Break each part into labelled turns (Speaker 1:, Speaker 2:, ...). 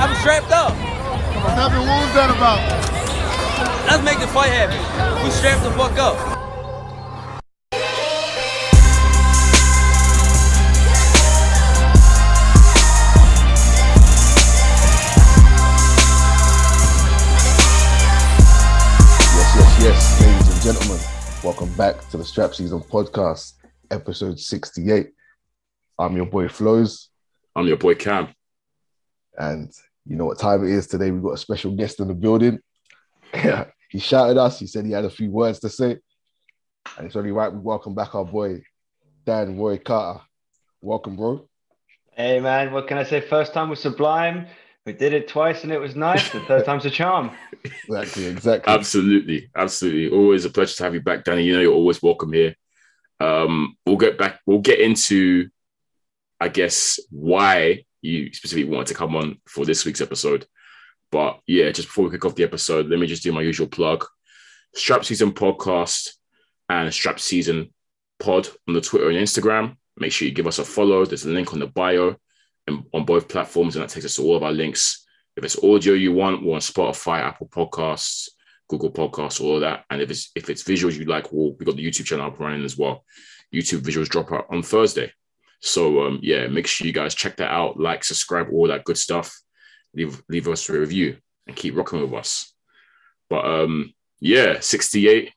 Speaker 1: I'm strapped up.
Speaker 2: Nothing. happened? What was that about?
Speaker 1: Let's make the fight happen. We strapped the fuck up.
Speaker 3: Yes, yes, yes, ladies and gentlemen, welcome back to the Strap Season Podcast, episode 68. I'm your boy Flows,
Speaker 4: I'm your boy Cam.
Speaker 3: and you know what time it is today. We've got a special guest in the building. he shouted us, he said he had a few words to say, and it's only right we welcome back our boy Dan Roy Carter. Welcome, bro.
Speaker 5: Hey man, what can I say? First time was sublime. We did it twice and it was nice. The third time's a charm.
Speaker 3: Exactly, exactly.
Speaker 4: Absolutely, absolutely. Always a pleasure to have you back, Danny. You know you're always welcome here. Um, we'll get back. We'll get into, I guess, why you specifically wanted to come on for this week's episode. But yeah, just before we kick off the episode, let me just do my usual plug: Strap Season Podcast and Strap Season Pod on the Twitter and Instagram. Make sure you give us a follow. There's a link on the bio and on both platforms, and that takes us to all of our links. If it's audio you want, we're on Spotify, Apple Podcasts, Google Podcasts, all of that. And if it's if it's visuals you like, well, we got the YouTube channel up running as well. YouTube visuals drop out on Thursday. So um, yeah, make sure you guys check that out, like, subscribe, all that good stuff. Leave leave us a review and keep rocking with us. But um, yeah, 68.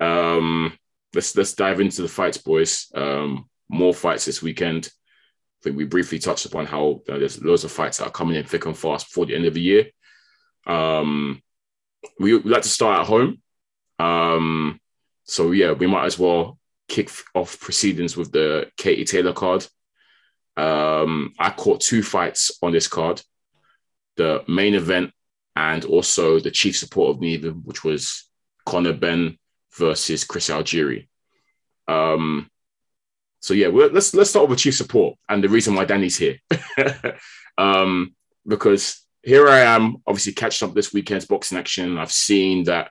Speaker 4: Um, let's let's dive into the fights, boys. Um, more fights this weekend. I think we briefly touched upon how uh, there's loads of fights that are coming in thick and fast before the end of the year. Um, we, we like to start at home. Um, so yeah, we might as well kick off proceedings with the Katie Taylor card. Um, I caught two fights on this card: the main event and also the chief support of the evening, which was Conor Benn versus Chris Algieri. Um, so yeah, let's let's start with chief support and the reason why Danny's here, um, because here I am, obviously catching up this weekend's boxing action. I've seen that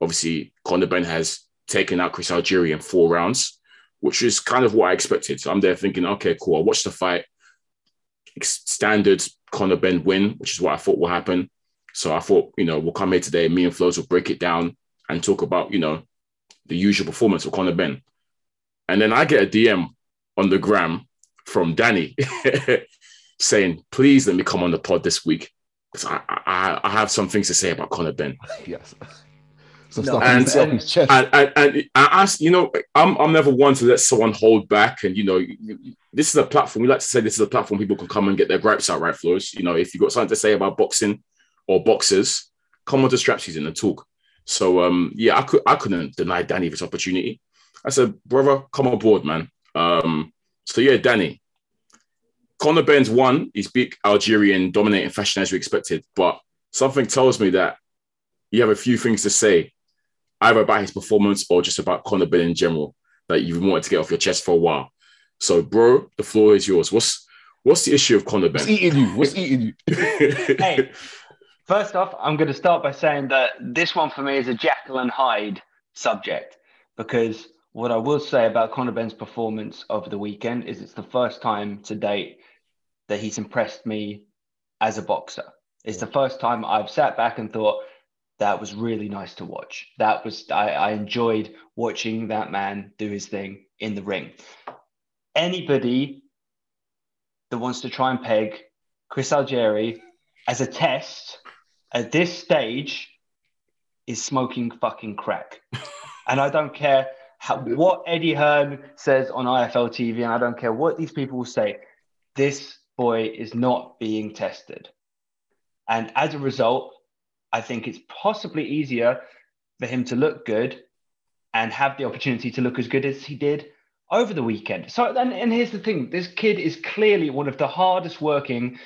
Speaker 4: obviously Conor Benn has taken out Chris Algieri in four rounds, which is kind of what I expected. So I'm there thinking, okay, cool. I'll watch the fight. Standard Conor Benn win, which is what I thought will happen. So I thought, you know, we'll come here today. Me and Flows will break it down and talk about, you know, the usual performance of Conor Benn. And then I get a DM on the gram from Danny saying, please let me come on the pod this week. Because I, I, I have some things to say about Conor Benn.
Speaker 3: yes. Some
Speaker 5: No,
Speaker 3: stuff
Speaker 4: and-
Speaker 3: and, his chest.
Speaker 4: And, and, and I ask, you know, I'm, I'm never one to let someone hold back. And, you know, this is a platform. We like to say this is a platform people can come and get their gripes out, right, Flows? You know, if you've got something to say about boxing or boxers, come on to Strap Season and talk. So, um, yeah, I, could, I couldn't deny Danny this opportunity. I said, brother, come on board, man. Um, so, yeah, Danny, Conor Benn's won. He's big Algerian dominating fashion as we expected. But something tells me that you have a few things to say either about his performance or just about Conor Benn in general that you've wanted to get off your chest for a while. So, bro, the floor is yours. What's what's the issue of Conor
Speaker 3: Benn?
Speaker 4: What's
Speaker 3: eating you? What's eating you?
Speaker 5: Hey, first off, I'm going to start by saying that this one for me is a Jekyll and Hyde subject because what I will say about Conor Benn's performance over the weekend is it's the first time to date that he's impressed me as a boxer. It's the first time I've sat back and thought that was really nice to watch. That was I, I enjoyed watching that man do his thing in the ring. Anybody that wants to try and peg Chris Algieri as a test at this stage is smoking fucking crack. and I don't care how, what Eddie Hearn says on IFL TV, and I don't care what these people will say. This boy is not being tested. And as a result, I think it's possibly easier for him to look good and have the opportunity to look as good as he did over the weekend. So, and, and here's the thing this kid is clearly one of the hardest working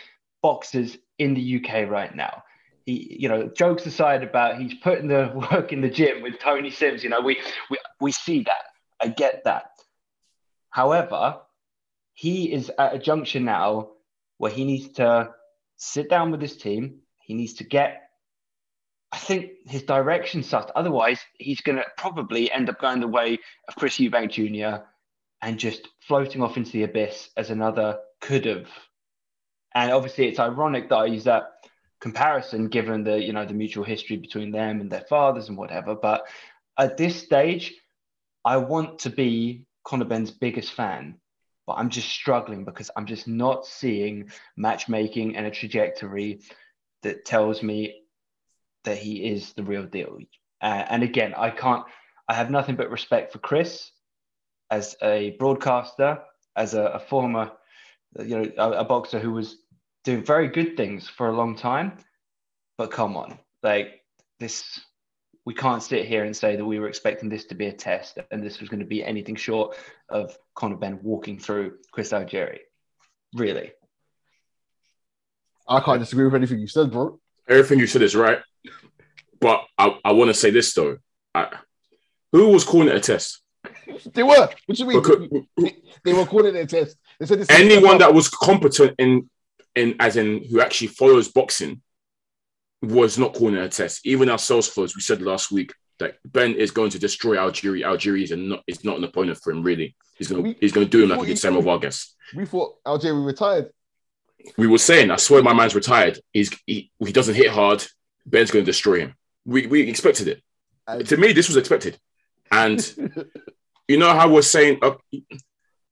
Speaker 5: boxers in the UK right now. He, you know, jokes aside about he's putting the work in the gym with Tony Sims, you know, we, we, we see that. I get that. However, he is at a junction now where he needs to sit down with his team. He needs to get, I think, his direction sussed. Otherwise, he's going to probably end up going the way of Chris Eubank Jr. and just floating off into the abyss as another could have. And obviously, it's ironic that I use that comparison given the you know the mutual history between them and their fathers and whatever. But at this stage, I want to be Conor Benn's biggest fan, but I'm just struggling because I'm just not seeing matchmaking and a trajectory that tells me that he is the real deal. Uh, and again, I can't. I have nothing but respect for Chris as a broadcaster, as a, a former, you know, a, a boxer who was doing very good things for a long time. But come on, like this, we can't sit here and say that we were expecting this to be a test and this was going to be anything short of Conor Benn walking through Chris Algieri. Really.
Speaker 3: I can't disagree with anything you said, bro.
Speaker 4: Everything you said is right. But I, I want to say this though. I, who was calling it a test?
Speaker 3: They were. What do you mean?
Speaker 4: Because-
Speaker 3: they, they were calling it a test. They said this
Speaker 4: anyone that was competent in in as in who actually follows boxing was not calling it a test. Even ourselves, folks, we said last week that Benn is going to destroy Algieri. Algieri is not is not an opponent for him. Really, he's going to he's going to do him like he did Samuel Vargas.
Speaker 3: we thought Algieri retired.
Speaker 4: We were saying, I swear, my man's retired. He's he, he doesn't hit hard. Benn's going to destroy him. We we expected it.
Speaker 3: And-
Speaker 4: to me, this was expected, and you know how we're saying. Uh,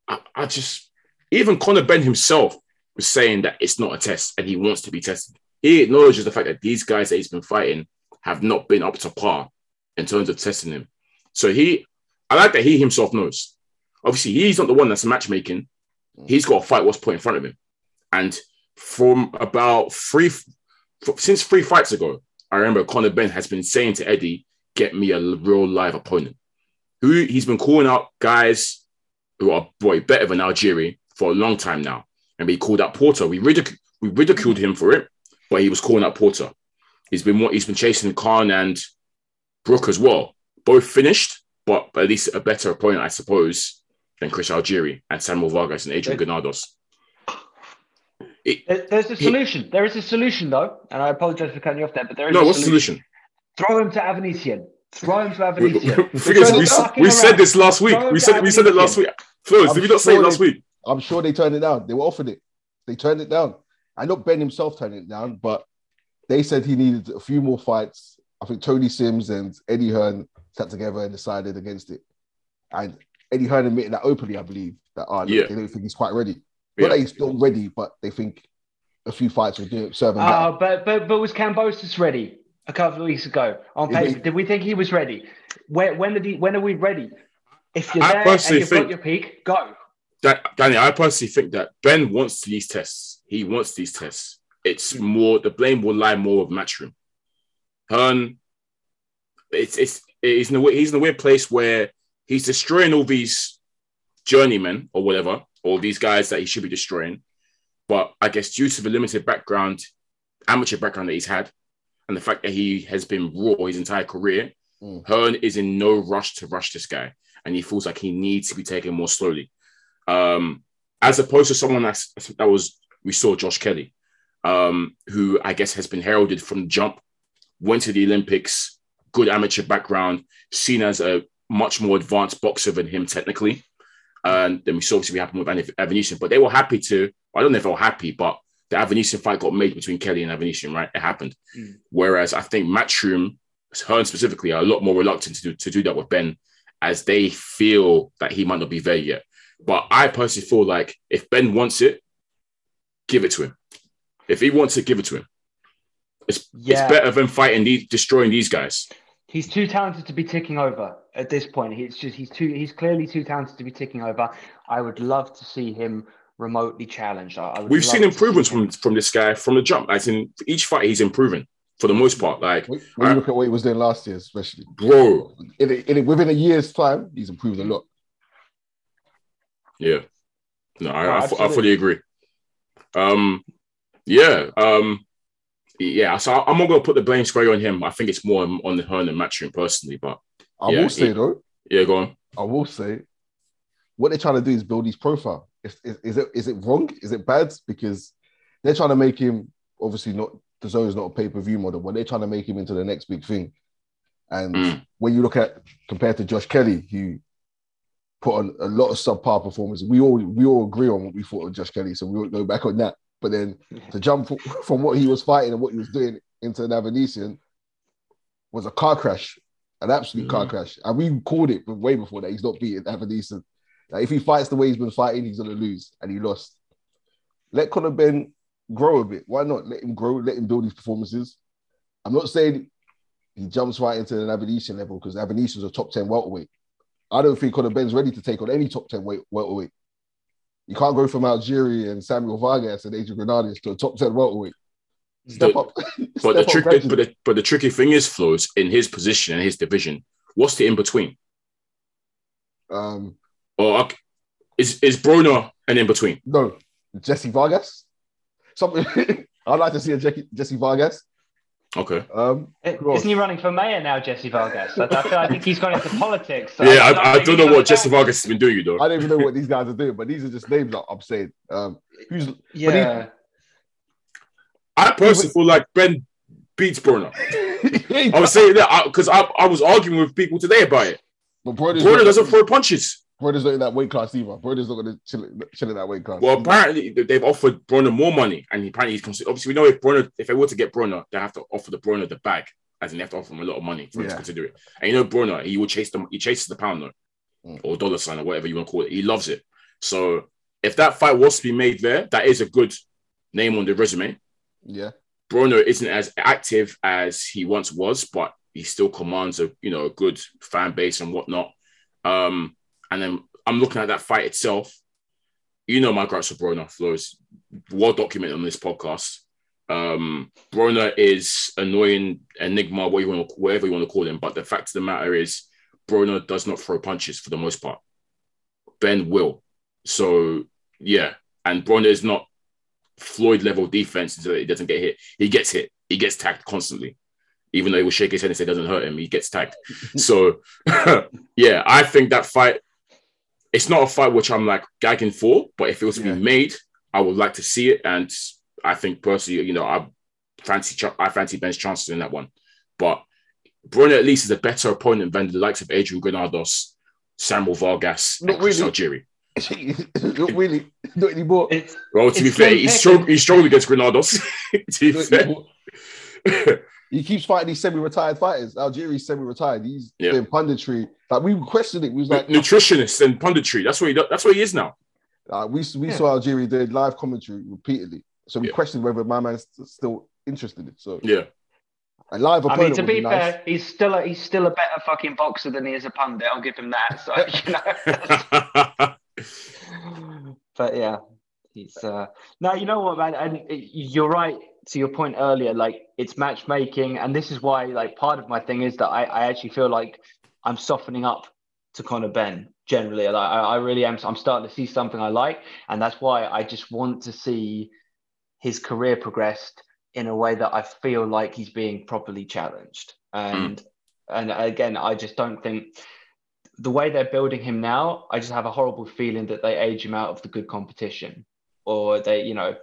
Speaker 4: I, I just even Conor Benn himself was saying that it's not a test and he wants to be tested. He acknowledges the fact that these guys that he's been fighting have not been up to par in terms of testing him. So he, I like that he himself knows. Obviously, he's not the one that's matchmaking. He's got to fight what's put in front of him. And from about three, f- since three fights ago, I remember Conor Benn has been saying to Eddie, "Get me a real live opponent." Who he's been calling out guys who are boy better than Algieri for a long time now, and we called out Porter. We ridic- we ridiculed him for it, but he was calling out Porter. He's been what he's been chasing Khan and Brook as well. Both finished, but at least a better opponent, I suppose, than Chris Algieri and Samuel Vargas and Adrian Granados. It,
Speaker 5: There- There's a
Speaker 4: He-
Speaker 5: solution. There is a solution, though, and I apologize for cutting you off there, but there is
Speaker 4: no,
Speaker 5: a
Speaker 4: what's the solution?
Speaker 5: Throw him to Avanesyan. Throw him to
Speaker 4: We,
Speaker 5: Avanesyan.
Speaker 4: we- we,
Speaker 5: him fucking
Speaker 4: we said this last week. We
Speaker 5: to
Speaker 4: said we said it last week. Flows,
Speaker 3: I'm
Speaker 4: did we not say it
Speaker 3: sure
Speaker 4: last
Speaker 3: they-
Speaker 4: week?
Speaker 3: I'm sure they turned it down. They were offered it. They turned it down. I know Benn himself turned it down, but they said he needed a few more fights. I think Tony Sims and Eddie Hearn sat together and decided against it. And Eddie Hearn admitted that openly, I believe, that uh,
Speaker 4: Yeah.
Speaker 3: they don't think he's quite ready.
Speaker 4: Yeah.
Speaker 3: Not that he's not ready, but they think a few fights will do serve him
Speaker 5: Oh, ah,
Speaker 3: better.
Speaker 5: but but but was Kambosos ready a couple of weeks ago on
Speaker 3: Yeah,
Speaker 5: paper?
Speaker 3: he-
Speaker 5: Did we think he was ready? When when did he? When are we ready? If you're
Speaker 4: I
Speaker 5: there and you've
Speaker 4: think-
Speaker 5: got your peak, go.
Speaker 4: that Danny, I personally think that Benn wants these tests. He wants these tests. It's hmm. more the blame will lie more with Matchroom. Hearn, it's it's he's in a way- he's in a weird place where he's destroying all these journeymen or whatever, or these guys that he should be destroying. But I guess due to the limited background, amateur background that he's had, and the fact that he has been raw his entire career,
Speaker 3: Mm.
Speaker 4: Hearn is in no rush to rush this guy, and he feels like he needs to be taken more slowly um, as opposed to someone that's, that was we saw Josh Kelly, um, who I guess has been heralded from jump, went to the Olympics, good amateur background, seen as a much more advanced boxer than him technically. And then we saw obviously what happened with Avanesyan, but they were happy to. I don't know if they were happy, but the Avanesyan fight got made between Kelly and Avanesyan, right? It happened.
Speaker 5: Mm.
Speaker 4: Whereas I think Matchroom, Hearn specifically, are a lot more reluctant to do, to do that with Benn, as they feel that he might not be there yet. But I personally feel like if Benn wants it, give it to him. If he wants it, give it to him. It's
Speaker 5: Yeah.
Speaker 4: it's better than fighting these, destroying these guys.
Speaker 5: He's too talented to be ticking over at this point. He's just he's too he's clearly too talented to be ticking over. I would love to see him remotely challenged. I, I would
Speaker 4: We've seen improvements
Speaker 5: see
Speaker 4: from from this guy from the jump. Like in each fight, he's improving for the most part. Like,
Speaker 3: When when you look at what he was doing last year, especially
Speaker 4: bro,
Speaker 3: in a, in a, within a year's time, he's improved a lot.
Speaker 4: yeah. No, I,
Speaker 5: Oh,
Speaker 4: I, I fully agree. Um, yeah, um, yeah. So I'm not gonna put the blame square on him. I think it's more on, on Hearn and Matchroom personally. But
Speaker 3: I
Speaker 4: Yeah,
Speaker 3: will say
Speaker 4: he-
Speaker 3: though,
Speaker 4: yeah, go on.
Speaker 3: I will say, what they're trying to do is build his profile. Is, is, is it is it wrong? Is it bad? Because they're trying to make him obviously not the zone is not a pay per view model, but they're trying to make him into the next big thing. And
Speaker 4: Mm.
Speaker 3: when you look at compared to Josh Kelly, who put on a lot of subpar performances, we all we all agree on what we thought of Josh Kelly, so we won't go back on that. But then to jump from what he was fighting and what he was doing into Navanesian was a car crash, an absolute car
Speaker 4: Mhm.
Speaker 3: crash. And we called it way before that. He's not beating Navanesian. Like if he fights the way he's been fighting, he's gonna lose, and he lost. Let Conor Benn grow a bit. Why not let him grow? Let him build his performances. I'm not saying he jumps right into the Navanesian level because Navanesian's a top ten welterweight. I don't think Conor Benn's ready to take on any top ten weight welterweight. You can't go from Algieri and Samuel Vargas and Adrian Granados to a top ten welterweight. Step
Speaker 4: But-
Speaker 3: up.
Speaker 4: But
Speaker 3: Step
Speaker 4: the
Speaker 3: up
Speaker 4: trick, but the, but the tricky thing is, flows in his position and his division. What's the in between?
Speaker 3: um,
Speaker 4: Or uh, is is Broner an in between?
Speaker 3: no, Jesse Vargas. Something I'd like to see a Jesse, Jesse Vargas.
Speaker 4: Okay.
Speaker 3: Um, Who
Speaker 5: Isn't he running for mayor now, Jesse Vargas? I, I feel I think he's gone into politics. so
Speaker 4: yeah, I, I
Speaker 5: think
Speaker 4: don't know what Jesse Vargas has been doing, you know.
Speaker 3: I don't even know what these guys are doing, but these are just names that I'm saying. Um, who's
Speaker 5: Yeah.
Speaker 4: I personally feel like Benn beats Broner. I
Speaker 3: I
Speaker 4: was saying that because I, I, was arguing with people today about it.
Speaker 3: but Broner's
Speaker 4: Broner
Speaker 3: not,
Speaker 4: doesn't throw punches.
Speaker 3: Broner's not in that weight class either. Broner's not going to chill, chill in that weight class.
Speaker 4: Well, apparently they've offered Broner more money, and apparently he's considered. Obviously, we know if Broner, if they were to get Broner, they have to offer the Broner the bag, as in they have to offer him a lot of money for him to consider it. And you know, Broner, he will chase them. He chases the pound note
Speaker 3: Mm.
Speaker 4: or dollar sign or whatever you want to call it. He loves it. So if that fight was to be made there, that is a good name on the resume.
Speaker 3: yeah,
Speaker 4: Broner isn't as active as he once was, but he still commands a you know a good fan base and whatnot. Um, and then I'm looking at that fight itself. You know my gripes with Broner, Flows, well documented on this podcast. Um, Broner is annoying enigma, what you want, whatever you want to call him. But the fact of the matter is, Broner does not throw punches for the most part. Benn will. So yeah, and Broner is not Floyd level defense until he doesn't get hit. He gets hit. He gets tagged constantly. Even though he will shake his head and say it doesn't hurt him, he gets tagged. so yeah, I think that fight, it's not a fight which I'm like gagging for, but if it was to
Speaker 3: Yeah.
Speaker 4: be made, I would like to see it. And I think personally, you know, I fancy I fancy Benn's chances in that one. But Broner at least is a better opponent than the likes of Adrian Granados, Samuel Vargas,
Speaker 3: Not
Speaker 4: and Chris
Speaker 3: really.
Speaker 4: Algieri.
Speaker 3: not really, not anymore.
Speaker 5: It's
Speaker 4: Well, to be fair, he's strong. He's strong against Granados. to be fair,
Speaker 3: anymore. He keeps fighting these semi-retired fighters. Algieri's semi-retired. He's
Speaker 4: Yeah.
Speaker 3: doing punditry. Like we questioned it. We was like,
Speaker 4: nutritionist and punditry. That's what he. do- That's what he is now.
Speaker 3: uh, we we
Speaker 5: Yeah.
Speaker 3: saw Algieri did live commentary repeatedly. So we
Speaker 4: Yeah.
Speaker 3: questioned whether my man's still interested in it. So
Speaker 4: Yeah,
Speaker 3: a live
Speaker 5: I mean, to
Speaker 3: would
Speaker 5: be
Speaker 3: be nice.
Speaker 5: fair, he's still a, he's still a better fucking boxer than he is a pundit. I'll give him that. So you know. but yeah, he's uh no, you know what, man, and you're right to your point earlier. Like it's matchmaking, and this is why, like, part of my thing is that I, I actually feel like I'm softening up to Conor Benn generally. Like, I, I really am. I'm starting to see something I like, and that's why I just want to see his career progressed in a way that I feel like he's being properly challenged. Hmm. And and again, I just don't think the way they're building him now, I just have a horrible feeling that they age him out of the good competition. Or they, you know,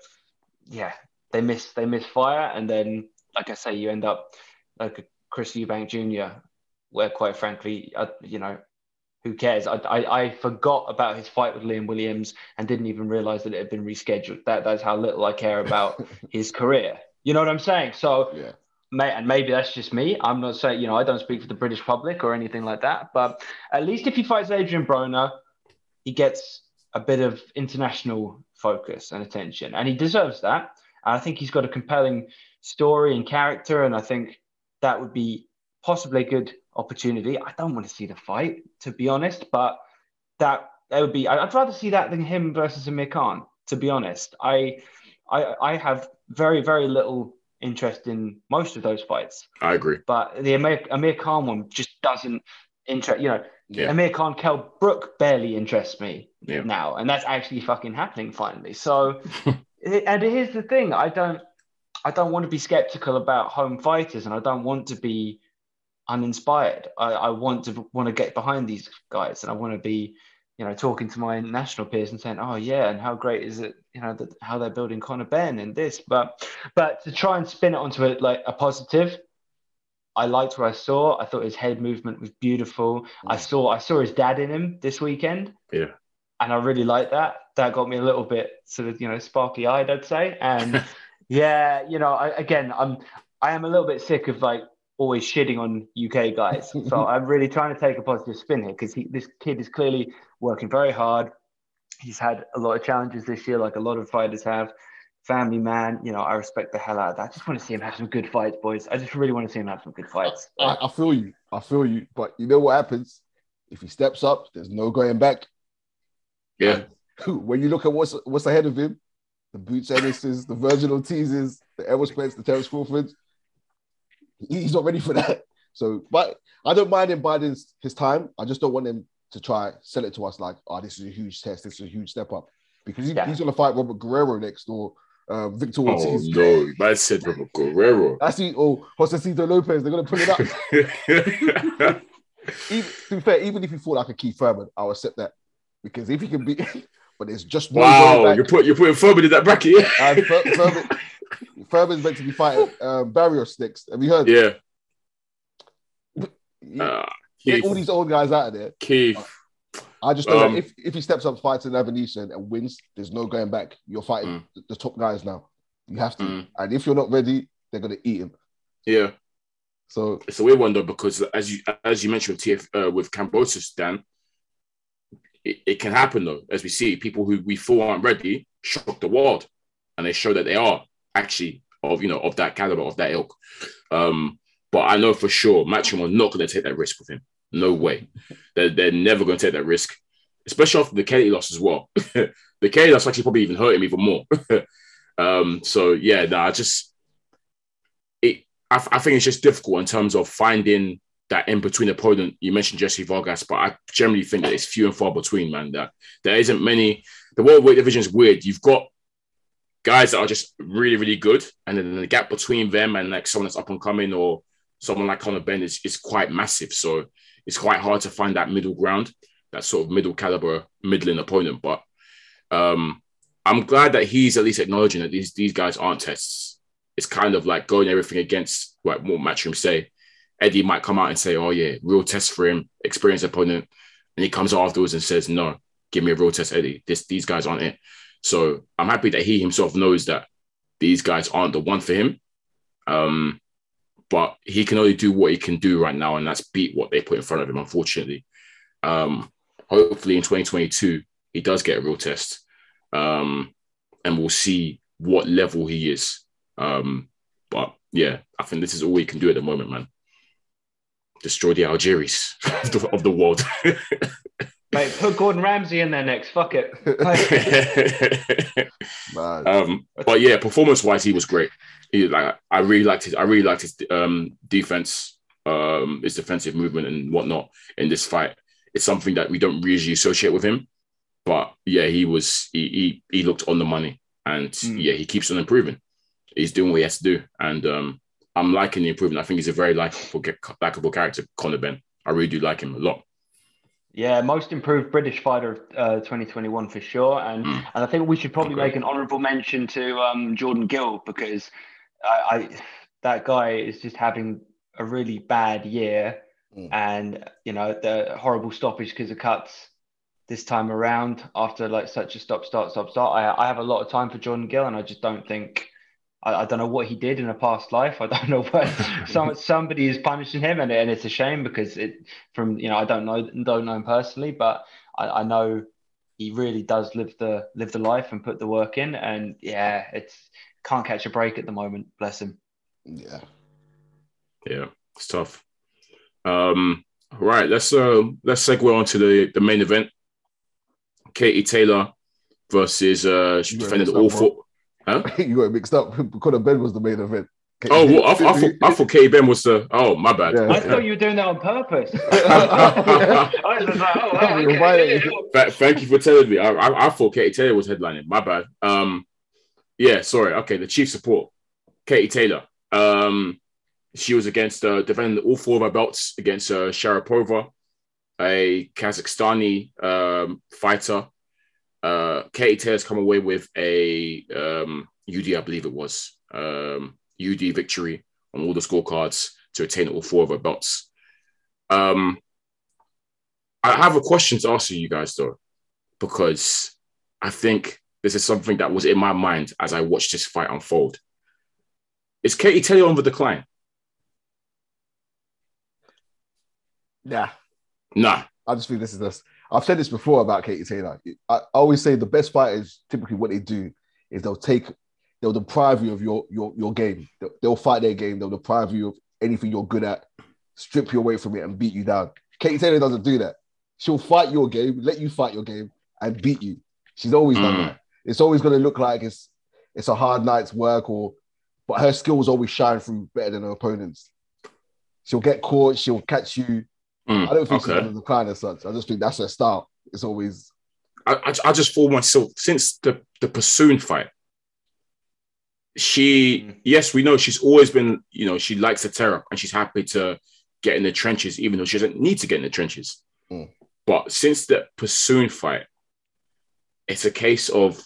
Speaker 5: yeah, they miss they miss fire and then like I say, you end up like a Chris Eubank Jr., where quite frankly, uh, you know, who cares? I, I, I forgot about his fight with Liam Williams and didn't even realize that it had been rescheduled. That that's how little I care about his career. You know what I'm saying? So,
Speaker 3: Yeah.
Speaker 5: may, and maybe that's just me. I'm not saying, you know, I don't speak for the British public or anything like that. But at least if he fights Adrian Broner, he gets a bit of international focus and attention, and he deserves that. And I think he's got a compelling story and character, and I think that would be possibly a good opportunity. I don't want to see the fight, to be honest, but that that would be. I'd rather see that than him versus Amir Khan. To be honest, I I, I have very very little interest in most of those fights,
Speaker 4: I agree.
Speaker 5: but the Amir, Amir Khan one just doesn't interest. You know,
Speaker 4: Yeah.
Speaker 5: Amir Khan Kell Brook barely interests me
Speaker 4: Yeah.
Speaker 5: now, and that's actually fucking happening finally. So, and here's the thing: I don't, I don't want to be skeptical about home fighters, and I don't want to be uninspired. I, I want to want to get behind these guys, and I want to be, you know, talking to my national peers and saying, "Oh yeah, and how great is it? You know, that how they're building Conor Benn and this." But, but to try and spin it onto a, like a positive. I liked what I saw. I thought his head movement was beautiful. I
Speaker 3: Mm.
Speaker 5: saw I saw his dad in him this weekend.
Speaker 4: Yeah.
Speaker 5: And I really like that. That got me a little bit sort of you know sparkly eyed, I'd say. And yeah, you know, I, again, I'm I am a little bit sick of like always shitting on UK guys. So I'm really trying to take a positive spin here because this kid is clearly working very hard. He's had a lot of challenges this year, like a lot of fighters have. Family man, you know, I respect the hell out of that. I just want to see him have some good fights, boys. I just really want to see him have some good fights.
Speaker 3: I, I feel you. I feel you. But you know what happens? If he steps up, there's no going back.
Speaker 4: Yeah.
Speaker 3: when you look at what's what's ahead of him, the Boots Ennises, the Vergil Ortizes, the Errol Spence, the Terence Crawfords, he's not ready for that. So, but I don't mind him biding his, his time. I just don't want him to try sell it to us like, oh, this is a huge test, this is a huge step up, because he,
Speaker 5: Yeah.
Speaker 3: he's going to fight Robert Guerrero next or uh, Victor
Speaker 4: Oh
Speaker 3: Ortiz.
Speaker 4: no, man said Robert Guerrero.
Speaker 3: That's the or Josesito Lopez. They're going to pull it up. even, to be fair, even if he fought like a Keith Thurman, I'll accept that because if he can beat, but there's just no
Speaker 4: wow, you're put you're putting Furman in that bracket. Yeah.
Speaker 3: And Fur- Furman, Furman's meant to be fighting um, Barrios next. Have you heard?
Speaker 4: Yeah. Uh,
Speaker 3: Get all these old guys out of there.
Speaker 4: Keith.
Speaker 3: I just know
Speaker 4: Um,
Speaker 3: that if, if he steps up, fights in Avanesyan and wins, there's no going back. You're fighting the, the top guys now. You have to.
Speaker 4: Mm.
Speaker 3: And if you're not ready, they're gonna eat him.
Speaker 4: Yeah.
Speaker 3: So
Speaker 4: it's a weird one though because as you as you mentioned with TF uh, with Kambosos, Dan, it, it can happen though. As we see, people who we thought aren't ready shock the world, and they show that they are actually of you know of that caliber of that ilk. Um, but I know for sure Matchroom are not going to take that risk with him. No way. They're, they're never going to take that risk, especially after the Kelly loss as well. the Kelly loss actually probably even hurt him even more. um, so yeah, no, I just it. I, I think it's just difficult in terms of finding that in between opponent. You mentioned Jesse Vargas, but I generally think that it's few and far between, man. That there isn't many. The welterweight division is weird. You've got guys that are just really, really good, and then the gap between them and like someone that's up and coming or someone like Conor Benn is, is quite massive. So it's quite hard to find that middle ground, that sort of middle caliber, middling opponent. But um, I'm glad that he's at least acknowledging that these these guys aren't tests. It's kind of like going everything against like what Matchroom say. Eddie might come out and say, "Oh yeah, real test for him, experienced opponent," and he comes afterwards and says, "No, give me a real test, Eddie. This these guys aren't it." So I'm happy that he himself knows that these guys aren't the one for him. Um, but he can only do what he can do right now, and that's beat what they put in front of him. Unfortunately, um, hopefully in 2022 he does get a real test, um, and we'll see what level he is. Um, but yeah, I think this is all he can do at the moment, man. Destroy the Algieris of the, of the world.
Speaker 5: Mate, put Gordon Ramsay in there next. Fuck it.
Speaker 4: um, but yeah, performance wise, he was great. He like I really liked his I really liked his um, defense, um, his defensive movement and whatnot in this fight. It's something that we don't usually associate with him, but yeah, he was he he, he looked on the money, and
Speaker 5: Mm.
Speaker 4: yeah, he keeps on improving. He's doing what he has to do, and um, I'm liking the improvement. I think he's a very likable likable character, Conor Benn. I really do like him a lot.
Speaker 5: Yeah, most improved British fighter of uh, 2021 for sure, and
Speaker 4: Mm.
Speaker 5: and I think we should probably
Speaker 4: Okay.
Speaker 5: make an honourable mention to um, Jordan Gill because I, I that guy is just having a really bad year,
Speaker 3: Mm.
Speaker 5: and you know the horrible stoppage because of cuts this time around after like such a stop start stop start. I I have a lot of time for Jordan Gill, and I just don't think. I, I don't know what he did in a past life. I don't know what some, somebody is punishing him, and, and it's a shame because it from you know I don't know don't know him personally, but I, I know he really does live the live the life and put the work in, and yeah, it's can't catch a break at the moment. Bless him.
Speaker 3: yeah.
Speaker 4: Yeah, it's tough. Um, right, let's uh let's segue on to the the main event. Katie Taylor versus uh she defended
Speaker 3: mixed
Speaker 4: all
Speaker 3: up,
Speaker 4: four. Huh?
Speaker 3: you got it mixed up. Conor Benn was the main event.
Speaker 4: Oh, well, I, I, thought, I thought Katie Ben was the. Oh, my bad.
Speaker 3: Yeah.
Speaker 5: I thought you were doing that on purpose. I was like, oh, wow, okay,
Speaker 3: right.
Speaker 5: yeah, yeah.
Speaker 4: Th- thank you for telling me. I, I, I thought Katie Taylor was headlining. My bad. Um, yeah, sorry. Okay, the chief support, Katie Taylor. Um, she was against uh, defending all four of her belts against uh, Sharipova, a Kazakhstani um, fighter. Uh, Katie Taylor's come away with a um, UD, I believe it was um, UD victory on all the scorecards to attain all four of her belts. Um, I have a question to ask you guys though. because I think this is something that was in my mind as I watched this fight unfold. Is Katie Taylor on the decline?
Speaker 3: Yeah.
Speaker 4: Nah.
Speaker 3: I just think this is this. I've said this before about Katie Taylor. I, always say the best fighters typically what they do is they'll take, they'll deprive you of your your your game. They'll, they'll fight their game. They'll deprive you of anything you're good at, strip you away from it, and beat you down. Katie Taylor doesn't do that. She'll fight your game, let you fight your game, and beat you. She's always done
Speaker 4: Mm.
Speaker 3: that. It's always going to look like it's it's a hard night's work, or but her skills always shine through better than her opponents. She'll get caught. She'll catch you.
Speaker 4: Mm,
Speaker 3: I don't think she's
Speaker 4: okay.
Speaker 3: going to decline as such. I just think that's her style. It's always
Speaker 4: I, I, I just thought myself since the the Persoon fight. She
Speaker 5: Mm.
Speaker 4: yes, we know she's always been you know she likes to tear up and she's happy to get in the trenches even though she doesn't need to get in the trenches.
Speaker 3: Mm.
Speaker 4: But since the Persoon fight, it's a case of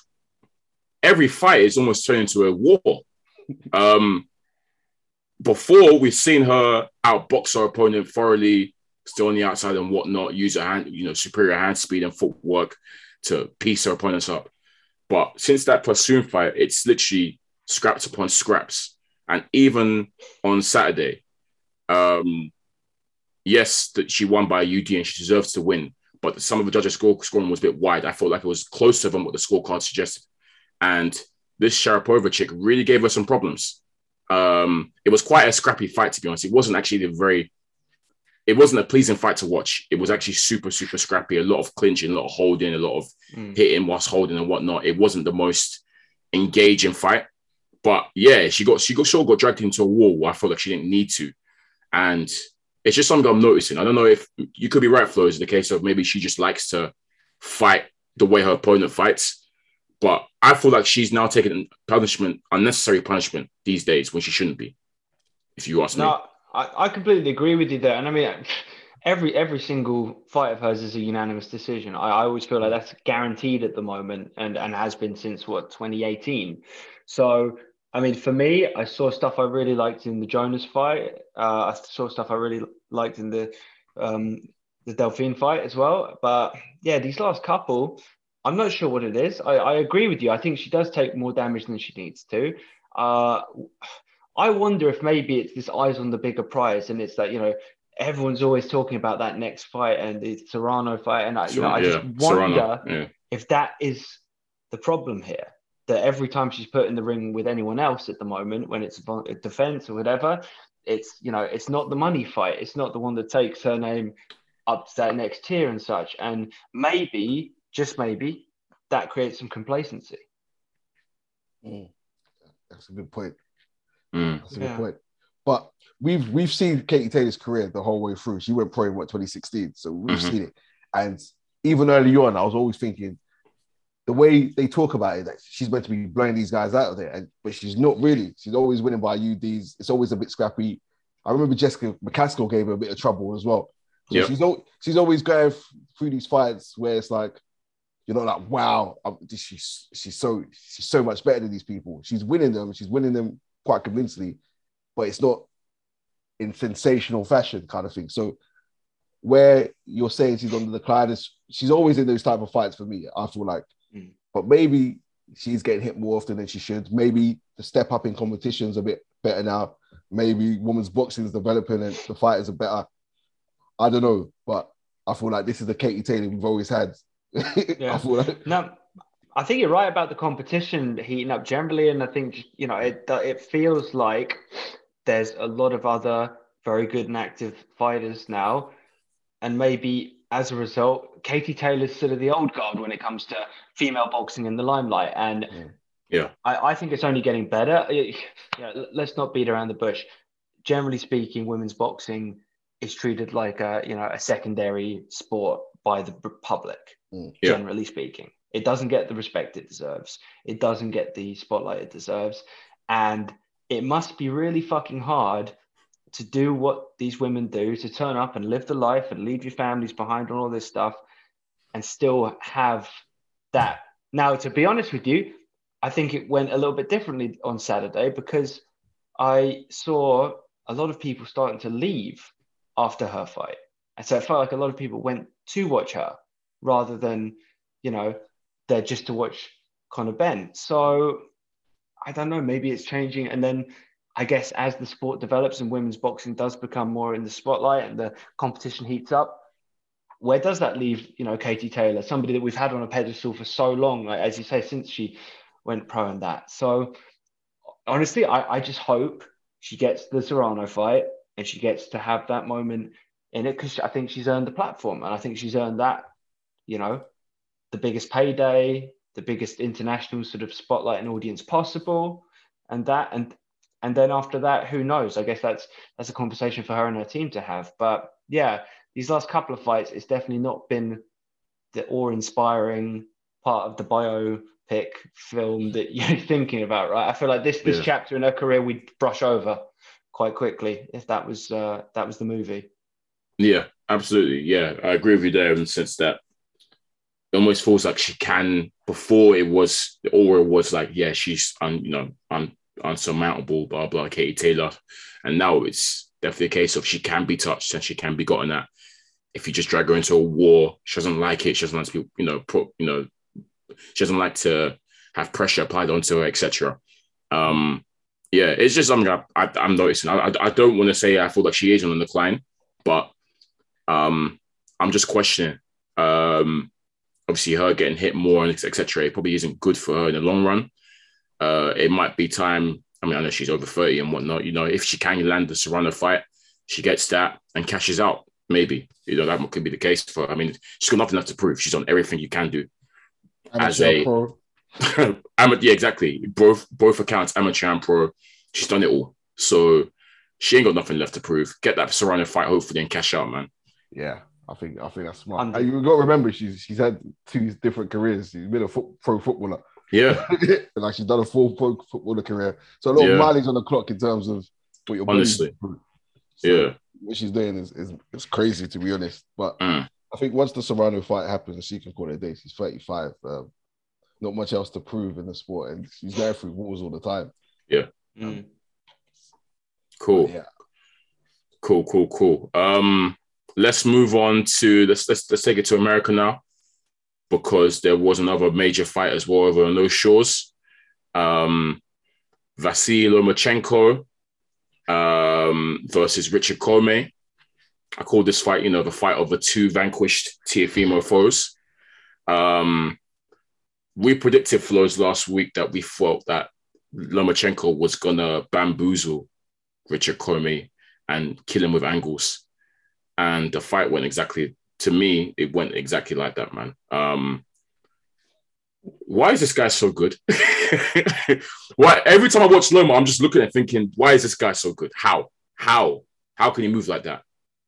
Speaker 4: every fight is almost turned into a war. um, before we've seen her outbox her opponent thoroughly, still on the outside and whatnot, use her hand, you know, superior hand speed and footwork to piece her opponents up. But since that Persoon fight, it's literally scraps upon scraps. And even on Saturday, um, yes, that she won by a UD and she deserves to win. But some of the judges' score scoring was a bit wide. I felt like it was closer than what the scorecard suggested. And this Sharipova chick really gave her some problems. Um, it was quite a scrappy fight, to be honest. It wasn't actually the very, it wasn't a pleasing fight to watch. It was actually super, super scrappy. A lot of clinching, a lot of holding, a lot of
Speaker 5: Mm.
Speaker 4: hitting whilst holding and whatnot. It wasn't the most engaging fight. But yeah, she got she got sure got dragged into a wall where I felt like she didn't need to. And it's just something I'm noticing. I don't know if you could be right, Flo, is the case of maybe she just likes to fight the way her opponent fights. But I feel like she's now taking punishment, unnecessary punishment these days when she shouldn't be. If you ask me.
Speaker 5: I, I completely agree with you there. And I mean, every every single fight of hers is a unanimous decision. I, I always feel like that's guaranteed at the moment and, and has been since what, 2018. So, I mean, for me, I saw stuff I really liked in the Jonas fight. Uh, I saw stuff I really liked in the um, the Delfine fight as well. But yeah, these last couple, I'm not sure what it is. I, I agree with you. I think she does take more damage than she needs to. Uh, I wonder if maybe it's this eyes on the bigger prize, and it's that you know everyone's always talking about that next fight and the Serrano fight, and I, you know I just wonder
Speaker 4: Serrano. Yeah.
Speaker 5: if that is the problem here. That every time she's put in the ring with anyone else at the moment, when it's a defense or whatever, it's you know it's not the money fight. It's not the one that takes her name up to that next tier and such. And maybe, just maybe, that creates some complacency. Mm.
Speaker 3: that's a good point.
Speaker 4: Mm.
Speaker 3: That's a
Speaker 5: Yeah.
Speaker 3: good point. But we've we've seen Katie Taylor's career the whole way through. She went pro in what 2016, so we've
Speaker 4: Mhm.
Speaker 3: seen it. And even early on, I was always thinking the way they talk about it, that she's meant to be blowing these guys out of there, and but she's not really. She's always winning by UDs. It's always a bit scrappy. I remember Jessica McCaskill gave her a bit of trouble as well. So
Speaker 4: Yep.
Speaker 3: she's al- she's always going f- through these fights where it's like, you're not like, wow, I'm, she's she's so she's so much better than these people. She's winning them. She's winning them quite convincingly, but it's not in sensational fashion kind of thing. So where you're saying she's on the decline is she's always in those type of fights for me. I feel like,
Speaker 5: Mm.
Speaker 3: but maybe she's getting hit more often than she should. Maybe the step up in competitions a bit better now. Maybe women's boxing is developing and the fighters are better. I don't know, but I feel like this is the Katie Taylor we've always had.
Speaker 5: Yeah.
Speaker 3: I feel like
Speaker 5: No, I think you're right about the competition heating up generally, and I think you know it. It feels like there's a lot of other very good and active fighters now, and maybe as a result, Katie Taylor's sort of the old guard when it comes to female boxing in the limelight, and
Speaker 4: Yeah.
Speaker 5: I, I think it's only getting better. You know, let's not beat around the bush. Generally speaking, women's boxing is treated like a you know a secondary sport by the public
Speaker 3: Mm.
Speaker 4: Yeah.
Speaker 5: generally speaking. It doesn't get the respect it deserves. It doesn't get the spotlight it deserves. And it must be really fucking hard to do what these women do, to turn up and live the life and leave your families behind and all this stuff and still have that. Now, to be honest with you, I think it went a little bit differently on Saturday because I saw a lot of people starting to leave after her fight. And so it felt like a lot of people went to watch her rather than you know, there just to watch Conor Benn. So I don't know, maybe it's changing. And then I guess as the sport develops and women's boxing does become more in the spotlight and the competition heats up, where does that leave, you know, Katie Taylor, somebody that we've had on a pedestal for so long, like, as you say, since she went pro and that. So honestly, I, I just hope she gets the Serrano fight and she gets to have that moment in it because I think she's earned the platform and I think she's earned that, you know, the biggest payday, the biggest international sort of spotlight and audience possible, and that and and then after that, who knows? I guess that's that's a conversation for her and her team to have. But yeah, these last couple of fights, it's definitely not been the awe-inspiring part of the biopic film that you're thinking about, right? I feel like this this
Speaker 4: Yeah.
Speaker 5: chapter in her career we'd brush over quite quickly if that was uh, that was the movie.
Speaker 4: Yeah, absolutely. Yeah, I agree with you there in the sense that almost feels like she can. Before it was, the aura was like, yeah, she's un, you know, un, unsurmountable, blah blah, Katie Taylor, and now it's definitely a case of she can be touched and she can be gotten at. If you just drag her into a war, she doesn't like it. She doesn't like to be, you know, put, you know, she doesn't like to have pressure applied onto her, etc. Um, yeah, it's just something I, I, I'm noticing. I, I, I don't want to say I feel like she is on the decline, but um, I'm just questioning. Um, obviously, her getting hit more and etc. It probably isn't good for her in the long run. Uh, it might be time. I mean, I know she's over 30 and whatnot. You know, if she can land the Serrano fight, she gets that and cashes out. Maybe you know that could be the case for. Her. I mean, she's got nothing left to prove. She's done everything you can do. As a-
Speaker 3: pro.
Speaker 4: Ama- yeah, exactly. Both both accounts, amateur and pro. She's done it all. So she ain't got nothing left to prove. Get that Serrano fight, hopefully, and cash out, man.
Speaker 3: Yeah, I think I think that's smart.
Speaker 5: Under-
Speaker 3: And you've got to remember she's she's had two different careers. She's been a fo- pro footballer,
Speaker 4: Yeah,
Speaker 3: like she's done a full pro footballer career. So a lot
Speaker 4: Yeah.
Speaker 3: of mileage on the clock in terms of what your
Speaker 4: Honestly.
Speaker 3: So
Speaker 4: yeah,
Speaker 3: what she's doing is, is is crazy to be honest. But
Speaker 4: Mm.
Speaker 3: I think once the Serrano fight happens, she can call it a day. She's 35. Um, not much else to prove in the sport, and she's there through walls all the time.
Speaker 5: Mm.
Speaker 4: cool,
Speaker 3: Yeah,
Speaker 4: cool, cool, cool. Um, let's move on to let's let's let's take it to America now, because there was another major fight as well over on those shores. Um, Vasily Lomachenko um, versus Richard Commey. I call this fight, you know, the fight of the two vanquished Teofimo foes. Um, we predicted flows last week that we thought that Lomachenko was gonna bamboozle Richard Commey and kill him with angles, and the fight went exactly. To me, it went exactly like that, man. Um, why is this guy so good? why every time I watch Loma, I'm just looking it thinking, why is this guy so good? How? How? How can he move like that?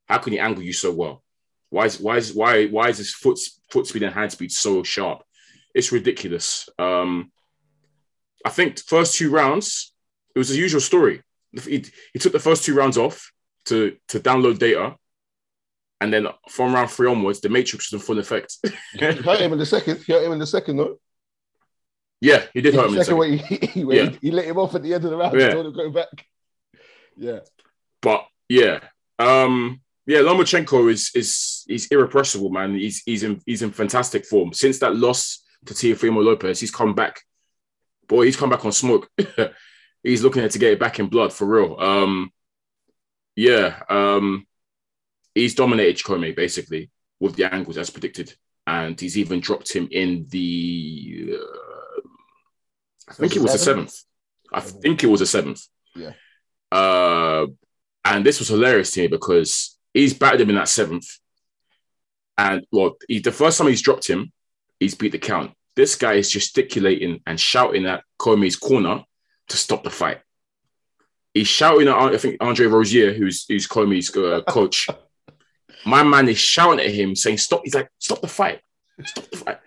Speaker 4: How can he angle you so well? Why is why is why why is his foot foot speed and hand speed so sharp? It's ridiculous. Um, I think first two rounds, it was the usual story. He, he took the first two rounds off to to download data, and then from round three onwards, the matrix was in full effect.
Speaker 3: he hurt him in the second. He hurt him in the second, no?
Speaker 4: yeah, he did hurt him. in
Speaker 3: the second he, he,
Speaker 4: Yeah.
Speaker 3: he let him off at the end of the round.
Speaker 4: Yeah.
Speaker 3: Told him go back. Yeah,
Speaker 4: But yeah, um, yeah, Lomachenko is is he's irrepressible, man. He's he's in he's in fantastic form since that loss to Teofimo Lopez. He's come back, boy. He's come back on smoke. he's looking to get it back in blood for real. Um, yeah, um, he's dominated Commey basically with the angles as predicted, and he's even dropped him in the. Uh, I think it was the
Speaker 3: Seventh?
Speaker 4: I think it was the seventh.
Speaker 3: Yeah.
Speaker 4: Uh, and this was hilarious to me because he's battered him in that seventh. And well, he, the first time he's dropped him, he's beat the count. This guy is gesticulating and shouting at Commey's corner to stop the fight. He's shouting at I think Andre Rozier, who's who's Commey's uh, coach. My man is shouting at him, saying, "Stop!" He's like, "Stop the fight! Stop the fight!"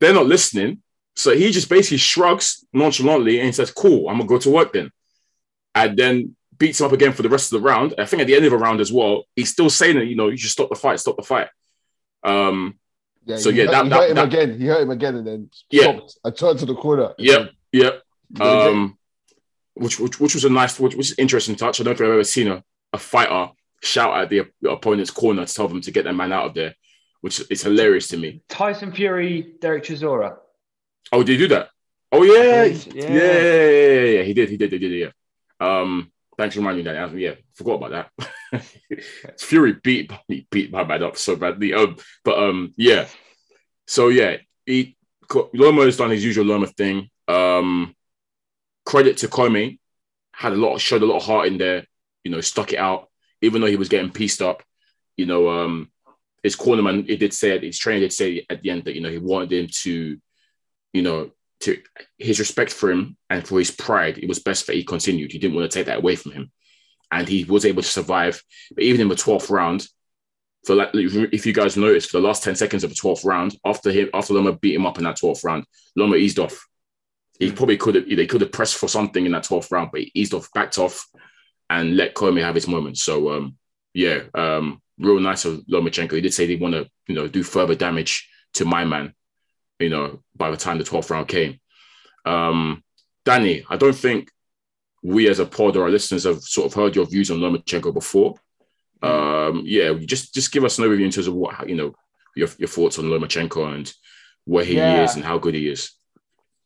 Speaker 4: They're not listening, so he just basically shrugs nonchalantly and he says, "Cool, I'm gonna go to work then." And then beats him up again for the rest of the round. I think at the end of the round as well, he's still saying that you know you should stop the fight, stop the fight. Um,
Speaker 3: yeah.
Speaker 4: So, yeah,
Speaker 3: hurt,
Speaker 4: that-
Speaker 3: he
Speaker 4: that-
Speaker 3: hurt him
Speaker 4: that-
Speaker 3: again. He hurt him again, and then
Speaker 4: Yeah.
Speaker 3: stopped. I turned to the corner.
Speaker 4: Yep. Yep. Um, which, which which was a nice, which was an interesting touch. I don't think I've ever seen a, a fighter shout at the, opponent's corner to tell them to get their man out of there. which is hilarious to me.
Speaker 5: Tyson Fury, Derek Chisora.
Speaker 4: Oh, did he do that? Oh yeah, yeah.
Speaker 5: yeah,
Speaker 4: yeah, yeah, yeah. He did, he did, he did, yeah. Um, thanks for reminding me that. Yeah, forgot about that. Fury beat he beat my man up so badly. Um, but um, yeah. So yeah, he Loma has done his usual Loma thing. Um, credit to Commey, had a lot, showed a lot of heart in there. You know, stuck it out, even though he was getting pieced up. You know, um, his cornerman, he did say, his trainer did say at the end that you know he wanted him to, you know, to his respect for him and for his pride. It was best that he continued. He didn't want to take that away from him, and he was able to survive. But even in the twelfth round, for like, if you guys noticed, for the last ten seconds of the twelfth round, after him, after Loma beat him up in that twelfth round, Loma eased off. He probably could have, they could have pressed for something in that twelfth round, but he eased off, backed off, and let Commey have his moment. So, um, yeah, um, real nice of Lomachenko. He did say he want to, you know, do further damage to my man, you know, by the time the 12th round came. Um, Danny, I don't think we as a pod or our listeners have sort of heard your views on Lomachenko before. Um, yeah, just just give us an overview in terms of what you know your, your thoughts on Lomachenko and where he
Speaker 5: Yeah.
Speaker 4: is and how good he is.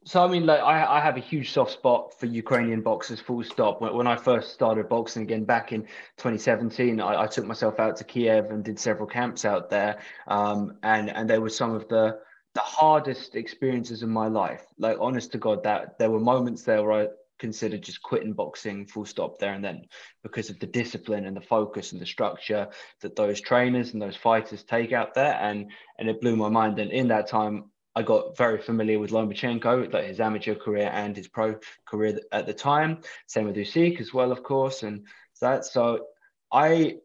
Speaker 5: So I mean, like I, I have a huge soft spot for Ukrainian boxers. Full stop. When, when I first started boxing again back in 2017, I, I took myself out to Kiev and did several camps out there, um, and and they were some of the the hardest experiences in my life. Like honest to God, that there were moments there where I considered just quitting boxing full stop there and then because of the discipline and the focus and the structure that those trainers and those fighters take out there and and it blew my mind and in that time I got very familiar with Lomachenko, like his amateur career and his pro career at the time. Same with Usyk as well, of course, and that. So I,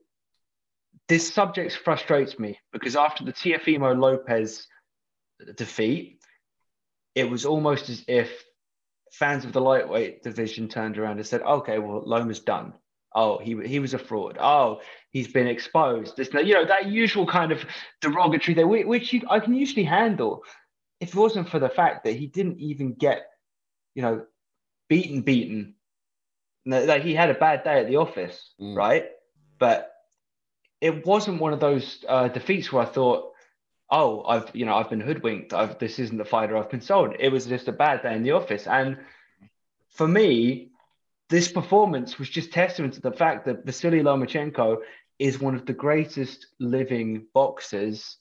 Speaker 5: this subject frustrates me because after the Teofimo Lopez defeat, it was almost as if fans of the lightweight division turned around and said, "Okay, well, Loma's done. Oh, he he was a fraud. Oh, he's been exposed. No, you know, that usual kind of derogatory thing, which you, I can usually handle." If it wasn't for the fact that he didn't even get, you know, beaten, beaten, no, like he had a bad day at the office,
Speaker 3: Mm.
Speaker 5: right? But it wasn't one of those uh, defeats where I thought, oh, I've, you know, I've been hoodwinked. I've, this isn't the fighter I've been sold. It was just a bad day in the office. And for me, this performance was just testament to the fact that Vasily Lomachenko is one of the greatest living boxers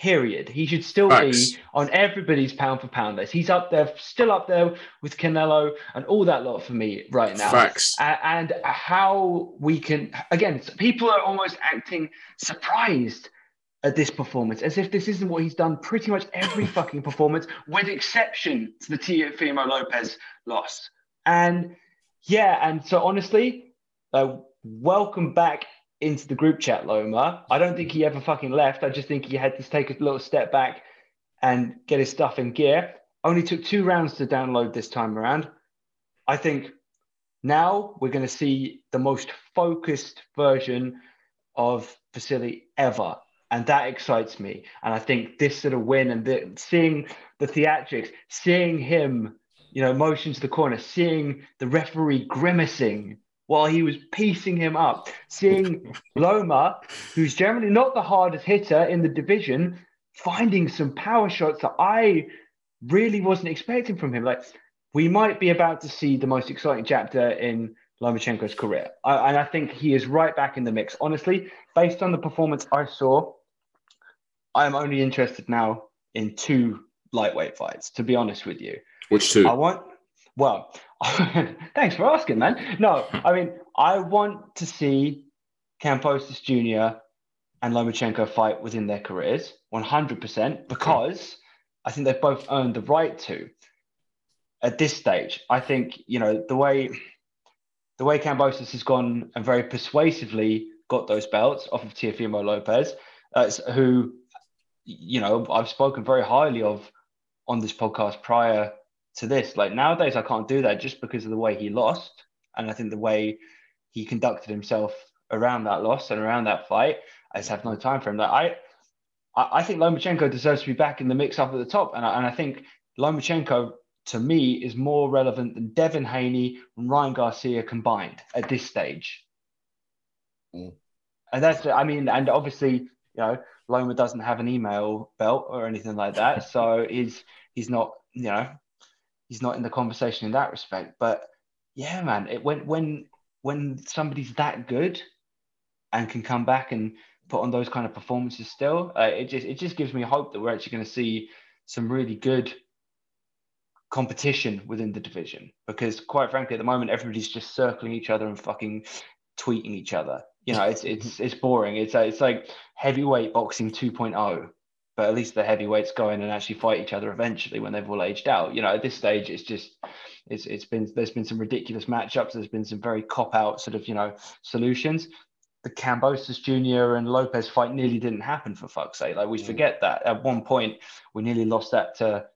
Speaker 5: period. He should still
Speaker 4: Facts.
Speaker 5: be on everybody's pound for pound list. He's up there, still up there with Canelo and all that lot for me right now.
Speaker 4: Facts.
Speaker 5: A- and how we can again, people are almost acting surprised at this performance as if this isn't what he's done pretty much every fucking performance, with exception to the Teofimo Lopez loss. And yeah, and so honestly, uh, welcome back into the group chat, Loma. I don't think he mm. ever fucking left. I just think he had to take a little step back and get his stuff in gear. Only took two rounds to download this time around. I think now we're going to see the most focused version of Vasily ever. And that excites me. And I think this sort of win and the, seeing the theatrics, seeing him, you know, motion to the corner, seeing the referee grimacing while he was piecing him up, seeing Loma, who's generally not the hardest hitter in the division, finding some power shots that I really wasn't expecting from him. Like, we might be about to see the most exciting chapter in Lomachenko's career. I, and I think he is right back in the mix. Honestly, based on the performance I saw, I'm only interested now in two lightweight fights, to be honest with you.
Speaker 4: Which two?
Speaker 5: I want, well, thanks for asking, man. No, I mean, I want to see Kambosos Jr. and Lomachenko fight within their careers 100% because I think they've both earned the right to at this stage. I think, you know, the way the way Kambosos has gone and very persuasively got those belts off of Teofimo Lopez, uh, who, you know, I've spoken very highly of on this podcast prior to this. Like nowadays, I can't do that just because of the way he lost. And I think the way he conducted himself around that loss and around that fight, I just have no time for him. Like I, I think Lomachenko deserves to be back in the mix up at the top. And I, and I think Lomachenko, to me, is more relevant than Devin Haney and Ryan Garcia combined at this stage.
Speaker 3: Mm.
Speaker 5: And that's, I mean, and obviously, you know, Loma doesn't have an email belt or anything like that, so he's he's not you know he's not in the conversation in that respect. But yeah, man, it when when when somebody's that good and can come back and put on those kind of performances still, uh, it just it just gives me hope that we're actually going to see some really good competition within the division. Because quite frankly, at the moment, everybody's just circling each other and fucking tweeting each other. You know, it's it's it's boring. It's uh, it's like heavyweight boxing 2.0 but at least the heavyweights go in and actually fight each other eventually when they've all aged out. You know, at this stage, it's just it's it's been there's been some ridiculous matchups. There's been some very cop out sort of you know solutions. The Kambosos Jr. and Lopez fight nearly didn't happen for fuck's sake. Like we
Speaker 3: Mm.
Speaker 5: forget that at one point we nearly lost that to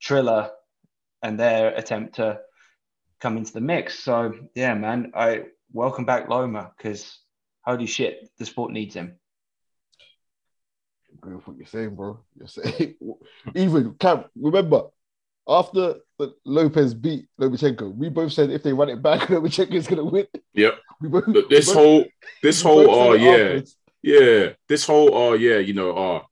Speaker 5: Triller and their attempt to come into the mix. So yeah, man, I welcome back Loma because holy shit, the sport needs him.
Speaker 3: Agree with what you're saying, bro. You're saying even Cam. Remember, after the Lopez beat Lomachenko, we both said if they run it back, Lomachenko is gonna win.
Speaker 4: Yep.
Speaker 3: We both,
Speaker 4: Look, this
Speaker 3: we both-
Speaker 4: whole this whole oh
Speaker 3: it
Speaker 4: yeah
Speaker 3: afterwards.
Speaker 4: yeah this whole oh yeah you know oh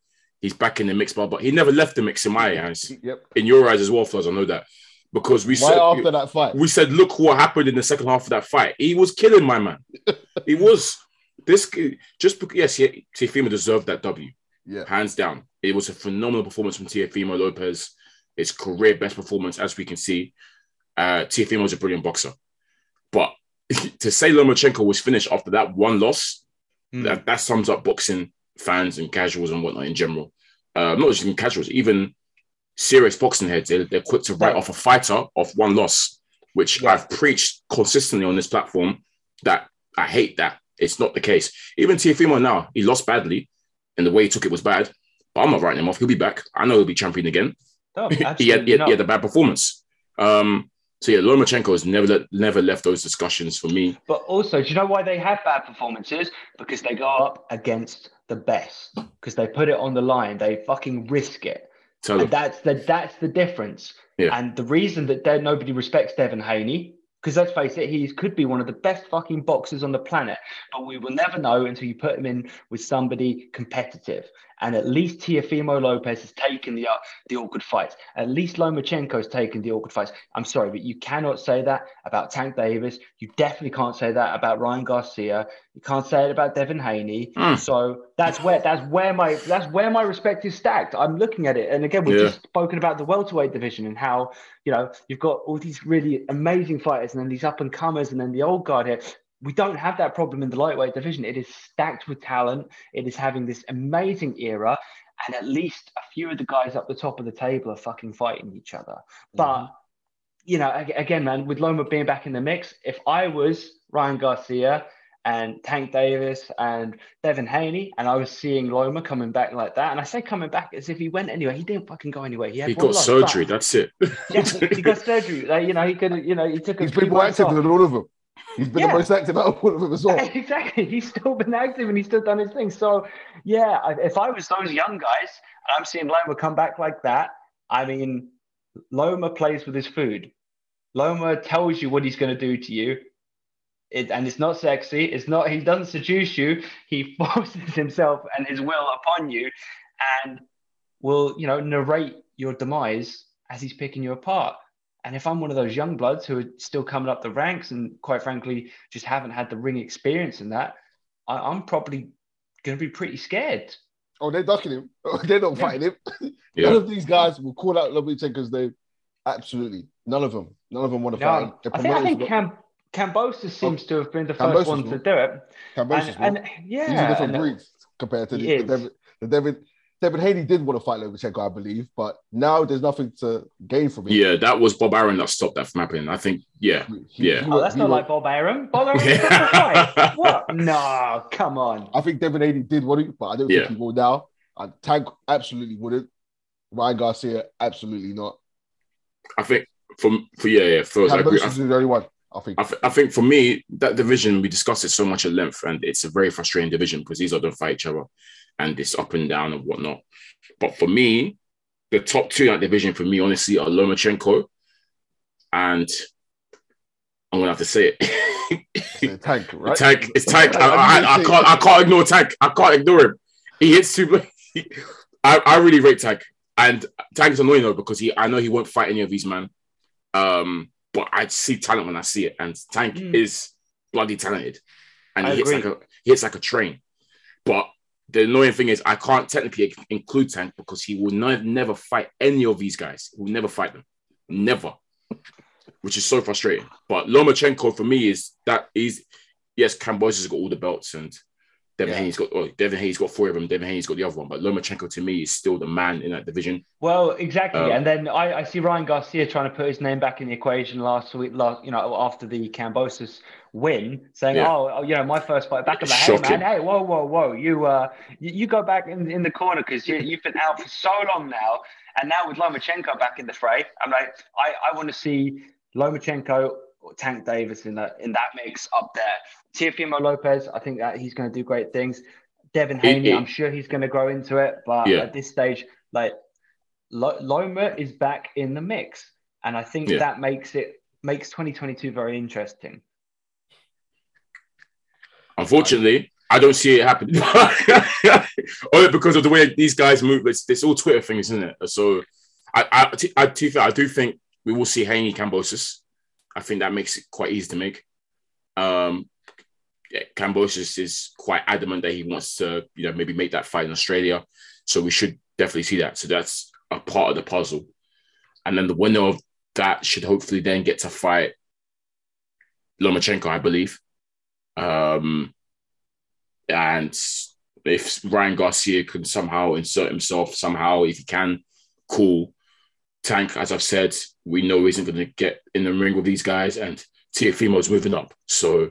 Speaker 4: he's back in the mix but but he never left the mix in my eyes
Speaker 3: Yep.
Speaker 4: in your eyes as well Flores I know that because we
Speaker 3: Right
Speaker 4: said
Speaker 3: after that fight,
Speaker 4: we said look what happened in the second half of that fight he was killing my man he was this just because yes he, Teofimo deserved that W
Speaker 3: yeah,
Speaker 4: hands down. It was a phenomenal performance from Teofimo Lopez. His career best performance, as we can see. Uh, Teofimo is a brilliant boxer, but to say Lomachenko was finished after that one loss,
Speaker 5: Hmm.
Speaker 4: that, that sums up boxing fans and casuals and whatnot in general. Uh, not just even casuals, even serious boxing heads. They're, they're quick to write
Speaker 5: Yeah.
Speaker 4: off a fighter off one loss, which
Speaker 5: Yeah.
Speaker 4: I've preached consistently on this platform. That I hate that it's not the case. Even Teofimo now, he lost badly, and the way he took it was bad. But I'm not writing him off. He'll be back. I know he'll be champion again.
Speaker 5: No,
Speaker 4: he, had, he, had, he had a bad performance. Um, so yeah, Lomachenko has never never left those discussions for me.
Speaker 5: But also, do you know why they have bad performances? Because they go up against the best. Because they put it on the line. They fucking risk it.
Speaker 4: Tell
Speaker 5: And
Speaker 4: him.
Speaker 5: that's the that's the difference.
Speaker 4: Yeah.
Speaker 5: And the reason that nobody respects Devin Haney, because let's face it, he could be one of the best fucking boxers on the planet, but we will never know until you put him in with somebody competitive. And at least Teofimo Lopez has taken the uh, the awkward fights. At least Lomachenko has taken the awkward fights. I'm sorry, but you cannot say that about Tank Davis. You definitely can't say that about Ryan Garcia. You can't say it about Devin Haney.
Speaker 4: Mm.
Speaker 5: So that's where that's where my that's where my respect is stacked. I'm looking at it, and again, we've
Speaker 4: Yeah.
Speaker 5: just spoken about the welterweight division and how you know you've got all these really amazing fighters, and then these up and comers, and then the old guard here. We don't have that problem in the lightweight division. It is stacked with talent. It is having this amazing era, and at least a few of the guys up the top of the table are fucking fighting each other. Mm-hmm. But you know, again, man, with Loma being back in the mix, if I was Ryan Garcia and Tank Davis and Devin Haney, and I was seeing Loma coming back like that, and I say coming back as if he went anywhere, he didn't fucking go anywhere. He, had
Speaker 4: He got
Speaker 5: loss,
Speaker 4: surgery.
Speaker 5: but-
Speaker 4: That's it.
Speaker 5: yeah, he got surgery. Like, you know, he could, you know, he took a
Speaker 3: he's
Speaker 5: few
Speaker 3: been more
Speaker 5: months
Speaker 3: active
Speaker 5: off.
Speaker 3: than all of them. He's been
Speaker 5: Yeah.
Speaker 3: the most active out of all of them as well.
Speaker 5: exactly. He's still been active and he's still done his thing. So, yeah, if I was those young guys and I'm seeing Loma come back like that, I mean, Loma plays with his food. Loma tells you what he's going to do to you. It, and it's not sexy. It's not, he doesn't seduce you. He forces himself and his will upon you and will, you know, narrate your demise as he's picking you apart. And if I'm one of those young bloods who are still coming up the ranks and quite frankly just haven't had the ring experience in that, I, I'm probably going to be pretty scared.
Speaker 3: Oh, they're ducking him. they're not
Speaker 5: Yeah.
Speaker 3: fighting him.
Speaker 4: Yeah.
Speaker 3: None of these guys will call out Lomachenko's name. Absolutely, none of them. None of them want to fight him.
Speaker 5: I think, I think Cam, Kambosos seems oh, to have been the
Speaker 3: Kambosos
Speaker 5: first one
Speaker 3: will.
Speaker 5: to do it.
Speaker 3: Kambosos
Speaker 5: And, and yeah,
Speaker 3: These are different
Speaker 5: and-
Speaker 3: breeds compared to the, the
Speaker 5: is.
Speaker 3: Devin. The Devin, Devin Haney did want to fight Lomachenko, I believe, but now there's nothing to gain from it.
Speaker 4: Yeah, that was Bob Arum that stopped that from happening. I think, yeah.
Speaker 3: He-
Speaker 4: Yeah.
Speaker 3: he
Speaker 5: Oh, that's not
Speaker 3: wa-
Speaker 5: like Bob Arum. Bob Arum stopped the fight. What? No, come on.
Speaker 3: I think Devin Haney did want to, but I don't
Speaker 4: Yeah.
Speaker 3: think he will now. And Tank absolutely wouldn't. Ryan Garcia absolutely not.
Speaker 4: I think from for yeah, yeah, first I agree.
Speaker 3: Kambosos
Speaker 4: I,
Speaker 3: the only one. I think.
Speaker 4: I, th- I think for me, that division we discussed it so much at length, and it's a very frustrating division because these are don't fight each other, and it's up and down and whatnot. But for me, the top two in that division for me, honestly, are Lomachenko, and I'm gonna have to say it.
Speaker 3: It's Tank, right?
Speaker 4: Tank, it's Tank. I,
Speaker 3: I- I
Speaker 4: I,
Speaker 3: knew
Speaker 4: I
Speaker 3: you'd say
Speaker 4: can't. I can't ignore Tank. I can't ignore him. He hits too. I, I really rate Tank, and Tank is annoying though because he I know he won't fight any of these man. Um, but I see talent when I see it, and Tank
Speaker 5: Mm.
Speaker 4: is bloody talented, and
Speaker 5: I
Speaker 4: he hits like a he hits like a train. But the annoying thing is I can't technically include Tank because he will ne- never fight any of these guys. He will never fight them, never, which is so frustrating. But Lomachenko for me is that is yes, Kambosos has got all the belts and. Devin
Speaker 3: Yeah.
Speaker 4: Haney's got oh, Devin Haney's got four of them. Devin Haney's got the other one, but Lomachenko to me is still the man in that division.
Speaker 5: Well, exactly,
Speaker 4: Um,
Speaker 5: and then I, I see Ryan Garcia trying to put his name back in the equation last week. Last, you know, after the Kambosos win, saying,
Speaker 4: Yeah.
Speaker 5: "Oh, oh, you know, my first fight back." Like, "Hey, man, hey, whoa, whoa, whoa! You, uh, you, you go back in, in the corner because you, you've been out for so long now, and now with Lomachenko back in the fray, I'm like, I, I want to see Lomachenko, Tank Davis in that in that mix up there. Teofimo Lopez, I think that he's going to do great things. Devin Haney, I'm sure he's going to grow into it, but
Speaker 4: Yeah.
Speaker 5: at this stage, like Lo- Loma is back in the mix, and I think
Speaker 4: Yeah.
Speaker 5: that makes it makes 2022 very interesting.
Speaker 4: Unfortunately, I don't see it happening. Only because of the way these guys move. It's, it's all Twitter things, isn't it? So, I, I, I, to be fair, I do think we will see Haney Kambosos. I think that makes it quite easy to make. Um, yeah, Kambosos is quite adamant that he wants to, you know, maybe make that fight in Australia. So we should definitely see that. So that's a part of the puzzle. And then the winner of that should hopefully then get to fight Lomachenko, I believe. Um, and if Ryan Garcia can somehow insert himself, somehow, if he can, cool. Tank, as I've said, we know isn't going to get in the ring with these guys, and Teofimo's moving up. So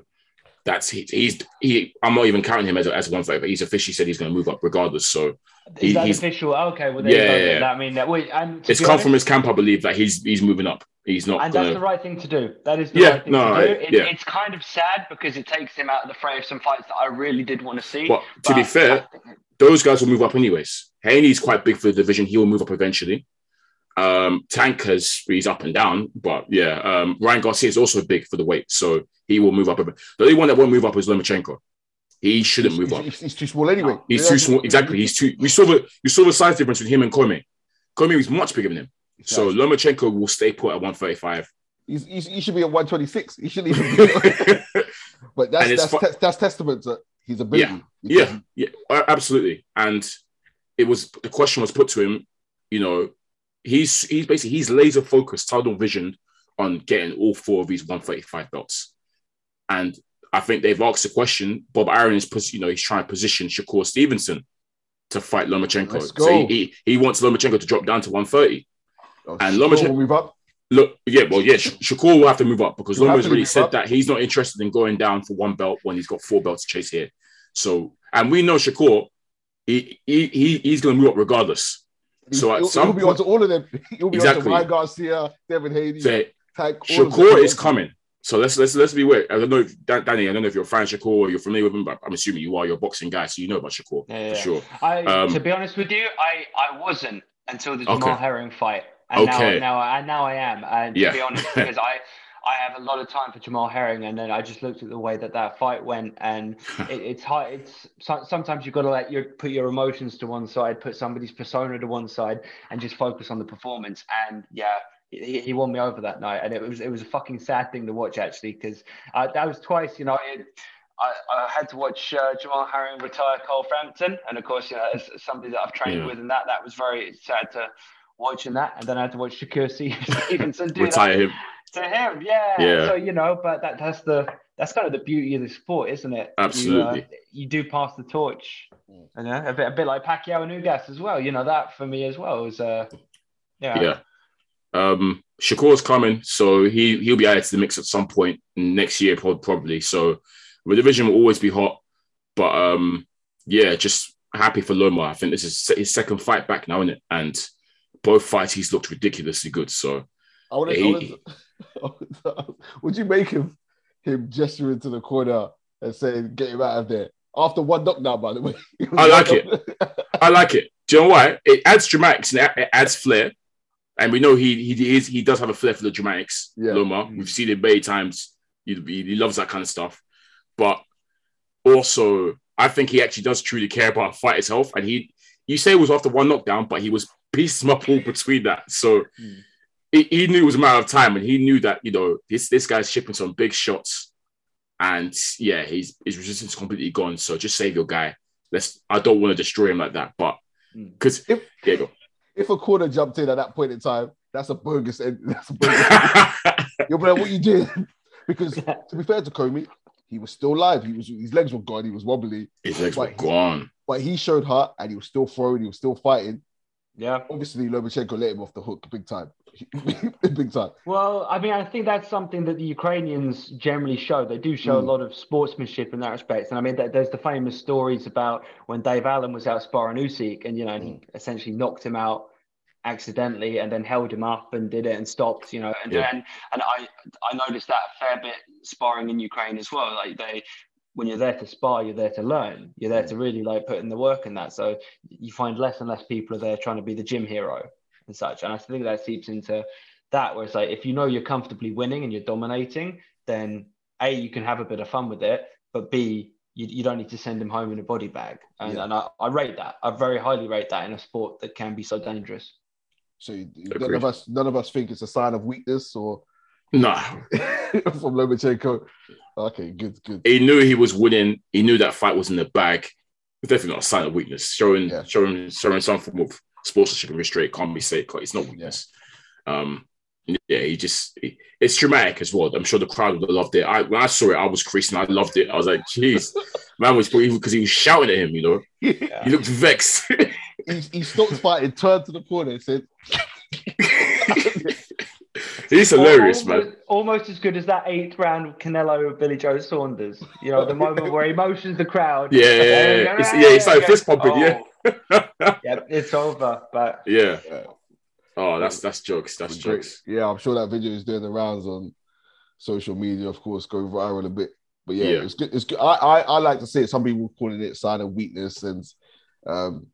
Speaker 4: that's he, he's he. I'm not even counting him as a, as one fighter. He's officially said he's going to move up regardless. So
Speaker 5: Is
Speaker 4: He-
Speaker 5: that
Speaker 4: he's-
Speaker 5: official? Oh, okay, well,
Speaker 4: Yeah, yeah, yeah.
Speaker 5: I mean, that we and
Speaker 4: it's come
Speaker 5: honest-
Speaker 4: from his camp, I believe, that he's he's moving up. He's not
Speaker 5: And
Speaker 4: going
Speaker 5: that's the right thing to do. That is the
Speaker 4: Yeah,
Speaker 5: right thing
Speaker 4: no,
Speaker 5: to do. It,
Speaker 4: yeah.
Speaker 5: It's kind of sad because it takes him out of the fray of some fights that I really did want to see.
Speaker 4: But to be fair, those guys will move up anyways. Haney's quite big for the division. He will move up eventually. Um, Tank has he's up and down, but yeah, um, Ryan Garcia is also big for the weight, so he will move up. a bit. The only one that won't move up is Lomachenko. He shouldn't move up.
Speaker 3: He's, he's too small anyway.
Speaker 4: He's too small. Exactly. He's too. We saw the you saw the size difference between him and Commey. Commey was much bigger than him. So Lomachenko will stay put at 135.
Speaker 3: He's, he's, he should be at 126. He shouldn't even be. but that's that's,
Speaker 4: fu-
Speaker 3: te- that's testament to his ability.
Speaker 4: Yeah, yeah, uh, absolutely. And it was the question was put to him. You know, he's he's basically he's laser focused, tunnel vision on getting all four of these 135 belts. And I think they've asked the question. Bob Arum is, you know, he's trying to position Shakur Stevenson to fight Lomachenko. So he, he he wants Lomachenko to drop down to 130.
Speaker 3: Oh,
Speaker 4: And Lomachenko-
Speaker 3: will move up.
Speaker 4: Look, yeah, well, yeah, Sh- Shakur will have to move up because Loma's really said
Speaker 3: up.
Speaker 4: that he's not interested in going down for one belt when he's got four belts to chase here. So, and we know Shakur, he, he, he he's going to move up regardless. So at
Speaker 3: he'll,
Speaker 4: some
Speaker 3: he'll be
Speaker 4: point-
Speaker 3: onto all of them. He'll be
Speaker 4: Exactly.
Speaker 3: onto Ryan Garcia, Devin Haney,
Speaker 4: So
Speaker 3: Tank. all.
Speaker 4: Shakur is coming. So let's let's let's be aware. I don't know, if, Danny. I don't know if you're a fan of Shakur or you're familiar with him, but I'm assuming you are. You're a boxing guy, so you know about Shakur
Speaker 5: Yeah, yeah.
Speaker 4: for sure.
Speaker 5: I,
Speaker 4: Um,
Speaker 5: to be honest with you, I, I wasn't until the
Speaker 4: Okay.
Speaker 5: Jamel Herring fight, and
Speaker 4: Okay.
Speaker 5: now now I now I am. And
Speaker 4: Yeah.
Speaker 5: to be honest, because I I have a lot of time for Jamel Herring, and then I just looked at the way that that fight went, and it, it's hard. It's so, sometimes you've got to let your put your emotions to one side, put somebody's persona to one side, and just focus on the performance. And yeah. He, he won me over that night, and it was it was a fucking sad thing to watch actually, because uh, that was twice. You know, it, I, I had to watch uh, Jamel Herring retire Carl Frampton, and of course, you know, as as somebody that I've trained
Speaker 4: Yeah.
Speaker 5: with, and that that was very sad to watching that. And then I had to watch Shakur Stevenson do
Speaker 4: Retire
Speaker 5: that
Speaker 4: him.
Speaker 5: To him. Yeah.
Speaker 4: Yeah.
Speaker 5: So you know, but that that's the that's kind of the beauty of the sport, isn't it?
Speaker 4: Absolutely.
Speaker 5: You, uh, you do pass the torch. You know, a bit a bit like Pacquiao and Ugas as well. You know that for me as well was uh, yeah.
Speaker 4: Yeah. Um, Shakur's coming, so he he'll be added to the mix at some point next year, probably. So the division will always be hot, but um, yeah, just happy for Loma. I think this is his second fight back now, isn't it? And both fights he's looked ridiculously good. So
Speaker 3: I want
Speaker 4: He-
Speaker 3: to. Would you make him him gesturing to the corner and saying, "Get him out of there"? After one knockdown, by the way.
Speaker 4: I like it. I like it. Do you know why? It adds dramatics and it adds flair. And we know he he is he does have a flair for the dramatics.
Speaker 3: Yeah.
Speaker 4: Loma, we've seen it many times. He, he, he loves that kind of stuff. But also, I think he actually does truly care about fight itself, and he you say it was after one knockdown, but he was piecing up all between that. So
Speaker 5: Hmm.
Speaker 4: He, he knew it was a matter of time, and he knew that you know this this guy's shipping some big shots, and yeah, he's his resistance is completely gone. So just save your guy. Let's. I don't want to destroy him like that, but
Speaker 5: Hmm.
Speaker 4: because
Speaker 3: If-
Speaker 4: yeah, go.
Speaker 3: If a corner jumped in at that point in time, that's a bogus. end- That's a bogus. You'll be like, what you did? Because to be fair to Commey, he was still live. He was his legs were gone. He was wobbly,
Speaker 4: His legs were
Speaker 3: Like-
Speaker 4: gone.
Speaker 3: but he showed heart and he was still throwing. He was still fighting.
Speaker 5: Yeah.
Speaker 3: Obviously, Lomachenko let him off the hook big time. big time.
Speaker 5: Well, I mean, I think that's something that the Ukrainians generally show. They do show
Speaker 3: Mm.
Speaker 5: a lot of sportsmanship in that respect. And I mean, there's the famous stories about when Dave Allen was out sparring Usyk, and you know, he essentially knocked him out accidentally, and then held him up and did it and stopped. You know, and
Speaker 4: Yeah.
Speaker 5: and, and I I noticed that a fair bit sparring in Ukraine as well. Like they. When you're there to spar, you're there to learn. You're there to really like put in the work in that. So you find less and less people are there trying to be the gym hero and such. And I think that seeps into that where it's like if you know you're comfortably winning and you're dominating, then A, you can have a bit of fun with it, but B, you, you don't need to send him home in a body bag. And,
Speaker 3: Yeah.
Speaker 5: and I, I rate that. I very highly rate that in a sport that can be so dangerous.
Speaker 3: So you- none of us, none of us think it's a sign of weakness or
Speaker 4: no
Speaker 3: from Lomachenko. Okay, good, good.
Speaker 4: he knew he was winning. He knew that fight was in the bag. It's definitely not a sign of weakness. Showing,
Speaker 3: Yeah.
Speaker 4: showing, showing some form of sportsmanship and restraint can't be said. It's not weakness. Um, yeah, he just he- it's dramatic as well. I'm sure the crowd would have loved it. I when I saw it, I was creasing. I loved it. I was like, "Jeez, man was because he was shouting at him. You know, he looked vexed.
Speaker 3: he, he stopped fighting, turned to the corner, and said,
Speaker 4: He's hilarious,
Speaker 5: almost,
Speaker 4: man.
Speaker 5: Almost as good as that eighth round of Canelo Billy Joe Saunders. You know, the moment where he motions the crowd.
Speaker 4: Yeah, yeah, yeah, yeah. It's- yeah, he started fist pumping.
Speaker 5: Oh. yeah, it's over. But
Speaker 4: Yeah.
Speaker 3: Yeah.
Speaker 4: Oh, that's that's jokes. That's
Speaker 3: Great.
Speaker 4: jokes.
Speaker 3: Yeah, I'm sure that video is doing the rounds on social media, of course, go viral a bit. But yeah,
Speaker 4: Yeah.
Speaker 3: it's good. It's good. I, I I like to say it. Some people calling it sign of weakness, and um,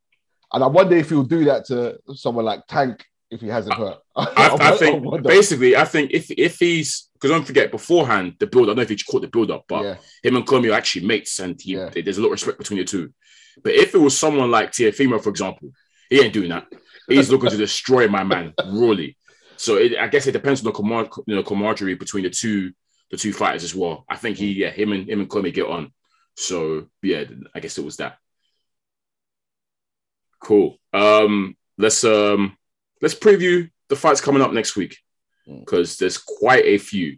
Speaker 3: and I wonder if he'll do that to someone like Tank if he hasn't hurt.
Speaker 4: I, I
Speaker 3: wonder-
Speaker 4: think
Speaker 3: wonder.
Speaker 4: basically, I think if if he's because don't forget beforehand the build. I don't know if he caught the build up, but
Speaker 3: yeah,
Speaker 4: him and Commey are actually mates, and he,
Speaker 3: Yeah.
Speaker 4: there's a lot of respect between the two. But if it was someone like Teofimo, for example, he ain't doing that. He's looking to destroy my man, really. So it, I guess it depends on the camar- you know, camaraderie between the two the two fighters as well. I think he yeah him and him and Commey get on. So yeah, I guess it was that. Cool. Um, let's um let's preview the fights coming up next week because there's quite a few.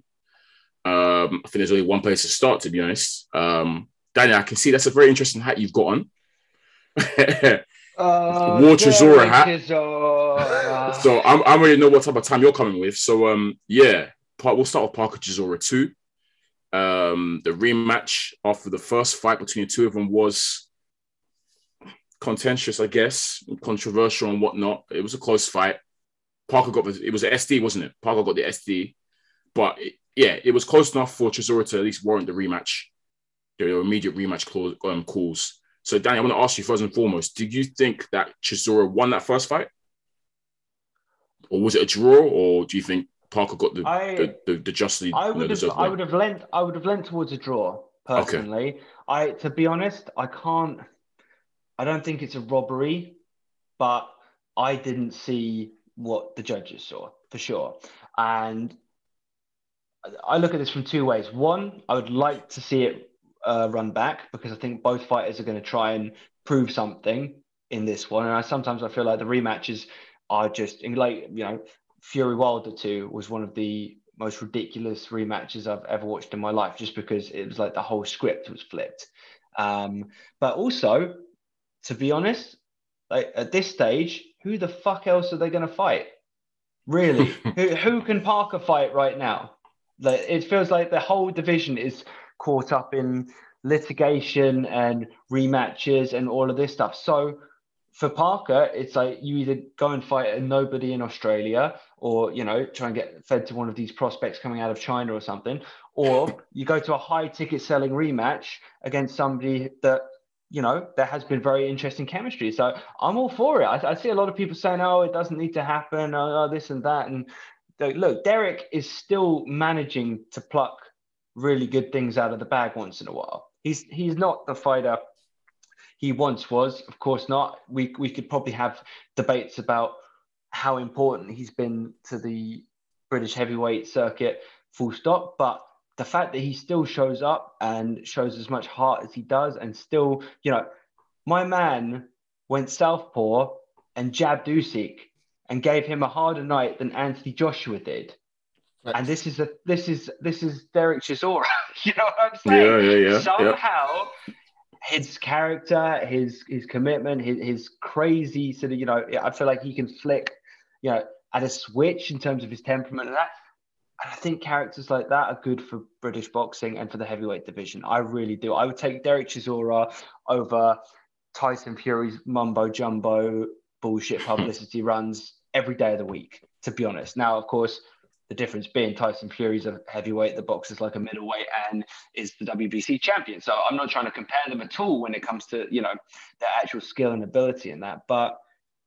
Speaker 4: Um, I think there's only one place to start, to be honest. Um, Daniel, I can see that's a very interesting hat you've got on.
Speaker 5: uh,
Speaker 4: War Chisora
Speaker 5: Derek
Speaker 4: hat. So I'm, I already know what type of time you're coming with. So um, yeah, we'll start with Parker Chisora two. Um, the rematch after the first fight between the two of them was contentious, I guess, controversial and whatnot. It was a close fight. Parker got the, it was an SD, wasn't it? Parker got the SD, but it- yeah, it was close enough for Chisora to at least warrant the rematch. There were immediate rematch clause, um, calls. So, Danny, I want to ask you first and foremost: Did you think that Chisora won that first fight, or was it a draw, or do you think Parker got the
Speaker 5: I-
Speaker 4: the, the, the justly
Speaker 5: I would have, I would have lent, I would have lent towards a draw personally. I, to be honest, I can't. I don't think it's a robbery, but I didn't see what the judges saw for sure, and I look at this from two ways. One, I would like to see it uh, run back because I think both fighters are going to try and prove something in this one, and I sometimes I feel like the rematches are just like you know Fury Wilder 2 was one of the most ridiculous rematches I've ever watched in my life, just because it was like the whole script was flipped. Um, but also, to be honest, like at this stage, who the fuck else are they going to fight? Really, who, who can Parker fight right now? Like it feels like the whole division is caught up in litigation and rematches and all of this stuff. So for Parker, it's like you either go and fight a nobody in Australia, or you know, try and get fed to one of these prospects coming out of China or something, or you go to a high ticket selling rematch against somebody that you know there has been very interesting chemistry. So I'm all for it. I, I see a lot of people saying, "Oh, it doesn't need to happen," oh, oh, this and that, and look, Derek is still managing to pluck really good things out of the bag once in a while. He's he's not the fighter he once was. Of course not. We we could probably have debates about how important he's been to the British heavyweight circuit, full stop. But the fact that he still shows up and shows as much heart as he does, and still, you know, my man went southpaw and jabbed Usyk and gave him a harder night than Anthony Joshua did. And this is a this is this is Derek Chisora. you know what I'm saying?
Speaker 4: Yeah, yeah, yeah.
Speaker 5: Somehow his character, his his commitment, his, his crazy sort of, you know, I feel like he can flick, you know, at a switch in terms of his temperament and that. And I think characters like that are good for British boxing and for the heavyweight division. I really do. I would take Derek Chisora over Tyson Fury's mumbo jumbo bullshit publicity runs every day of the week, to be honest. Now, of course, the difference being Tyson Fury's a heavyweight, the boxer's like a middleweight and is the WBC champion. So I'm not trying to compare them at all when it comes to, you know, their actual skill and ability in that. But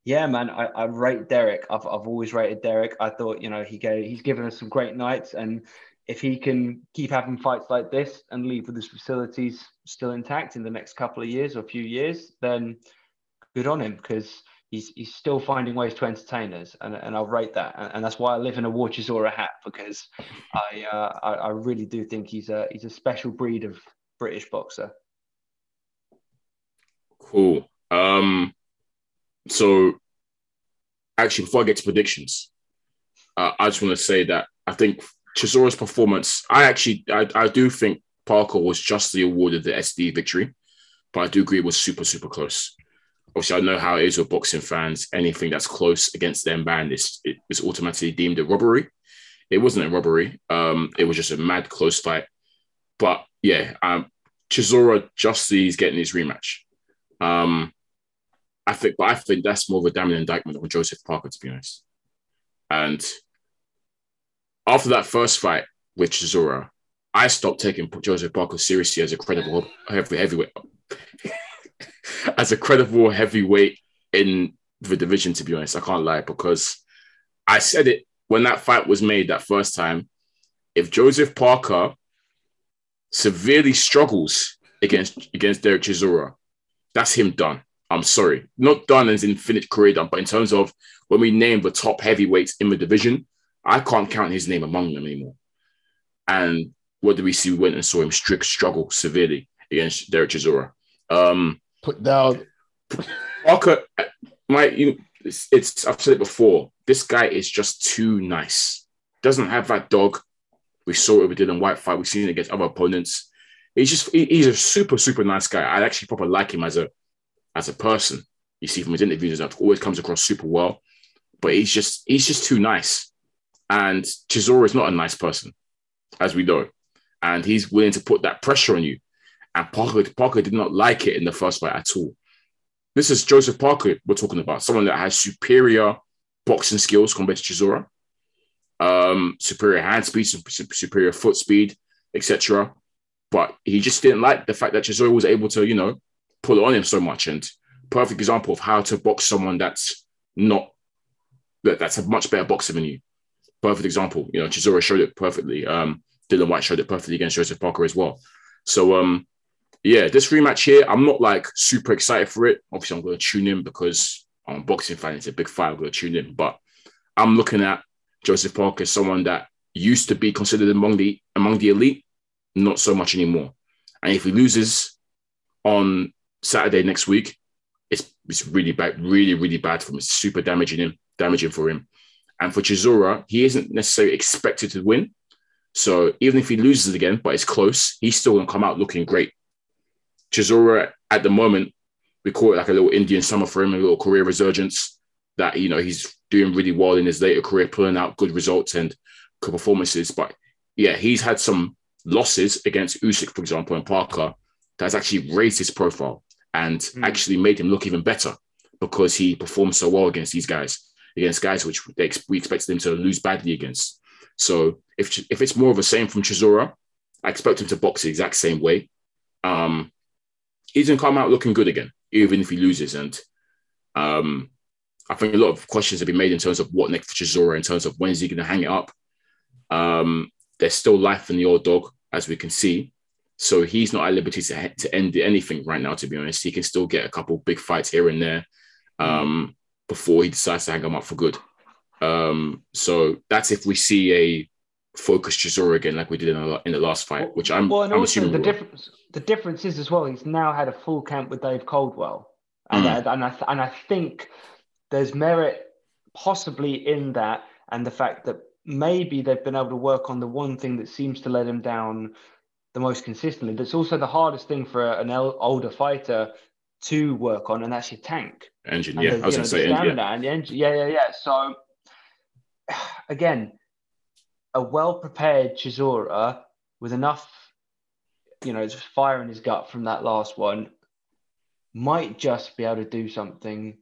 Speaker 5: yeah, man, I, I rate Derek. I've, I've always rated Derek. I thought, you know, he gave, he's given us some great nights. And if he can keep having fights like this and leave with his facilities still intact in the next couple of years or few years, then good on him because he's he's still finding ways to entertain us, and, and I'll rate that. And, and that's why I live in a War Chisora hat because I, uh, I, I really do think he's a he's a special breed of British boxer.
Speaker 4: Cool. Um, so actually, before I get to predictions, uh, I just want to say that I think Chisora's performance. I actually I, I do think Parker was justly awarded the SD victory, but I do agree it was super super close obviously I know how it is with boxing fans. Anything that's close against their man is it is automatically deemed a robbery. It wasn't a robbery. Um, it was just a mad close fight. But yeah, um, Chisora justly is getting his rematch. Um, I think, but I think that's more of a damning indictment on Joseph Parker, to be honest. And after that first fight with Chisora, I stopped taking Joseph Parker seriously as a credible heavyweight as a credible heavyweight in the division, to be honest. I can't lie because I said it when that fight was made that first time. If Joseph Parker severely struggles against against Derek Chisora, that's him done. I'm sorry. Not done as in finished career done, but in terms of when we name the top heavyweights in the division, I can't count his name among them anymore. And what did we see? We went and saw him strict struggle severely against Derek Chisora. Um,
Speaker 3: Put down.
Speaker 4: Parker, my, you, it's, it's, I've said it before. This guy is just too nice. Doesn't have that dog. We saw it with Dillian Whyte fight. We've seen it against other opponents. He's just he, he's a super super nice guy. I actually probably like him as a as a person. You see from his interviews and stuff, always comes across super well. But he's just he's just too nice. And Chisora is not a nice person, as we know. And he's willing to put that pressure on you. And Parker, Parker did not like it in the first fight at all. This is Joseph Parker we're talking about, someone that has superior boxing skills compared to Chisora, um, superior hand speed, superior foot speed, etc. But he just didn't like the fact that Chisora was able to, you know, pull it on him so much. And perfect example of how to box someone that's not that, that's a much better boxer than you. Perfect example. You know, Chisora showed it perfectly. Um, Dillian Whyte showed it perfectly against Joseph Parker as well. So um, yeah, this rematch here, I'm not like super excited for it. Obviously, I'm going to tune in because I'm a boxing fan. It's a big fight. I'm going to tune in. But I'm looking at Joseph Parker as someone that used to be considered among the among the elite, not so much anymore. And if he loses on Saturday next week, it's it's really bad, really really bad for him. It's super damaging him, damaging for him. And for Chisora, he isn't necessarily expected to win. So even if he loses again, but it's close, he's still gonna come out looking great. Chisora at the moment, we call it like a little Indian summer for him, a little career resurgence. That you know he's doing really well in his later career, pulling out good results and good performances. But yeah, he's had some losses against Usyk, for example, and Parker that's actually raised his profile and mm. actually made him look even better because he performed so well against these guys, against guys which they, we expected him to lose badly against. So if if it's more of the same from Chisora, I expect him to box the exact same way. Um, he's gonna come out looking good again, even if he loses. And um, I think a lot of questions have been made in terms of what next for Chisora, in terms of when is he gonna hang it up. Um, there's still life in the old dog, as we can see. So he's not at liberty to, to end anything right now, to be honest. He can still get a couple big fights here and there um, before he decides to hang him up for good. Um, so that's if we see a focused Chisora again, like we did in the, in the last fight, which I'm,
Speaker 5: well,
Speaker 4: I'm assuming
Speaker 5: the difference. The difference is as well. He's now had a full camp with Dave Coldwell, and
Speaker 4: Mm.
Speaker 5: I, and I and I think there's merit possibly in that, and the fact that maybe they've been able to work on the one thing that seems to let him down the most consistently. That's also the hardest thing for an el- older fighter to work on, and that's your tank.
Speaker 4: Engine,
Speaker 5: And
Speaker 4: yeah.
Speaker 5: the-
Speaker 4: I was going to say, engine, yeah.
Speaker 5: and the engine. Yeah, yeah, yeah. So again, a well prepared Chisora with enough, you know, just fire in his gut from that last one might just be able to do something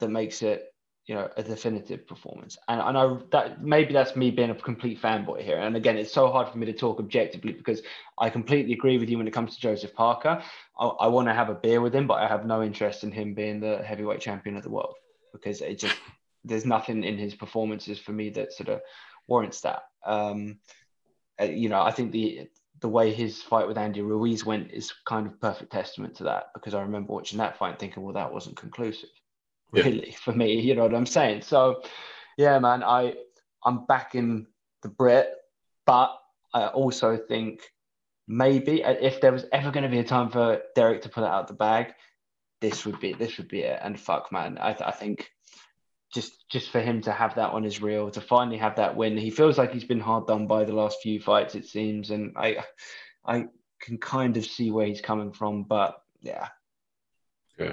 Speaker 5: that makes it, you know, a definitive performance. And I know that maybe that's me being a complete fanboy here. And again, it's so hard for me to talk objectively because I completely agree with you when it comes to Joseph Parker. I, I want to have a beer with him, but I have no interest in him being the heavyweight champion of the world because it just there's nothing in his performances for me that sort of warrants that. Um, uh, you know, I think the the way his fight with Andy Ruiz went is kind of perfect testament to that because I remember watching that fight thinking, well, that wasn't conclusive,
Speaker 4: Yeah.
Speaker 5: really, for me. You know what I'm saying? So, yeah, man, I I'm backing the Brit, but I also think maybe uh, if there was ever going to be a time for Derek to pull it out the bag, this would be this would be it. And fuck, man, I, th- I think just just for him to have that on his reel, to finally have that win, he feels like he's been hard done by the last few fights, it seems, and I I can kind of see where he's coming from, but yeah, yeah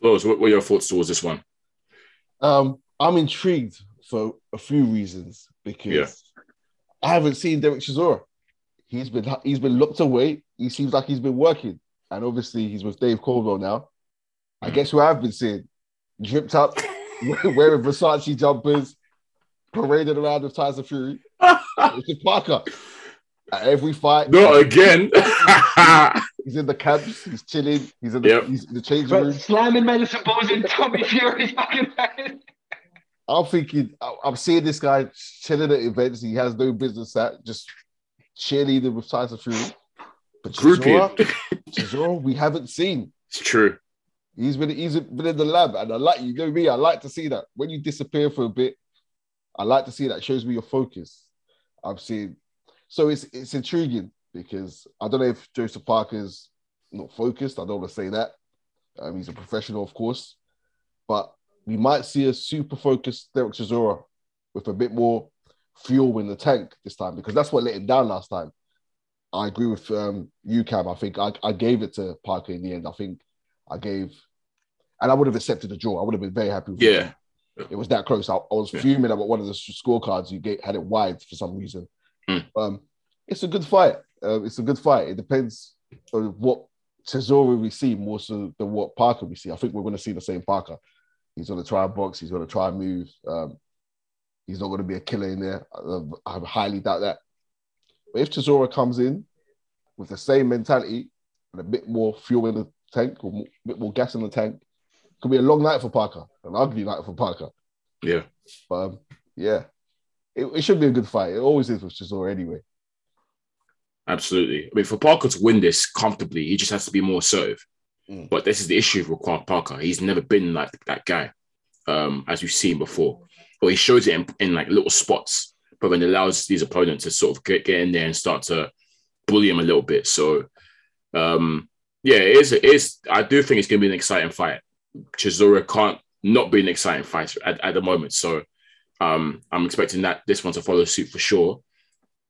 Speaker 4: Flores, what were your thoughts towards this one?
Speaker 3: Um, I'm intrigued for a few reasons because
Speaker 4: Yeah.
Speaker 3: I haven't seen Derek Chisora. He's been he's been locked away. He seems like he's been working, and obviously he's with Dave Coldwell now. I
Speaker 4: Mm.
Speaker 3: guess who I've been seeing dripped up, wearing Versace jumpers, paraded around with Tyson Fury. It's a Parker. At every fight,
Speaker 4: Not again.
Speaker 3: he's in the camps. He's chilling. He's in the,
Speaker 4: Yep.
Speaker 3: he's in the changing
Speaker 5: but
Speaker 3: room.
Speaker 5: slamming medicine balls in Tommy Fury's fucking face.
Speaker 3: I'm thinking, I- I'm seeing this guy chilling at events he has no business at, just cheerleading with Tyson Fury. But Chisora,
Speaker 4: Groupie.
Speaker 3: Chisora, we haven't seen.
Speaker 4: It's true.
Speaker 3: He's been he's been in the lab, and I like you know me. I like to see that when you disappear for a bit. I like to see that. It shows me your focus. I've seen, so it's it's intriguing because I don't know if Joseph Parker's not focused. I don't want to say that. Um, he's a professional, of course, but we might see a super focused Derek Chisora with a bit more fuel in the tank this time because that's what let him down last time. I agree with um, you, Cam. I think I, I gave it to Parker in the end. I think I gave, and I would have accepted the draw. I would have been very happy. With
Speaker 4: Yeah.
Speaker 3: it. it was that close. I, I was
Speaker 4: Yeah.
Speaker 3: fuming about one of the scorecards. You get had it wide for some reason.
Speaker 4: Mm.
Speaker 3: Um, it's a good fight. Uh, it's a good fight. It depends on what Chisora we see more so than what Parker we see. I think we're going to see the same Parker. He's going to try and box. He's going to try and move. Um, he's not going to be a killer in there. I, I highly doubt that. But if Chisora comes in with the same mentality and a bit more fuel in the tank or a bit more gas in the tank, could be a long night for Parker, an ugly night for Parker.
Speaker 4: Yeah.
Speaker 3: But um, yeah, it, it should be a good fight. It always is with Chisora anyway.
Speaker 4: Absolutely. I mean, for Parker to win this comfortably, he just has to be more assertive.
Speaker 3: Mm.
Speaker 4: But this is the issue with Clark Parker. He's never been like that guy, um, as we've seen before. Or he shows it in, in like little spots, but then allows these opponents to sort of get, get in there and start to bully him a little bit. So, um, yeah, it is. It is. I do think it's going to be an exciting fight. Chisora can't not be an exciting fight at, at the moment. So, um, I'm expecting that this one to follow suit for sure.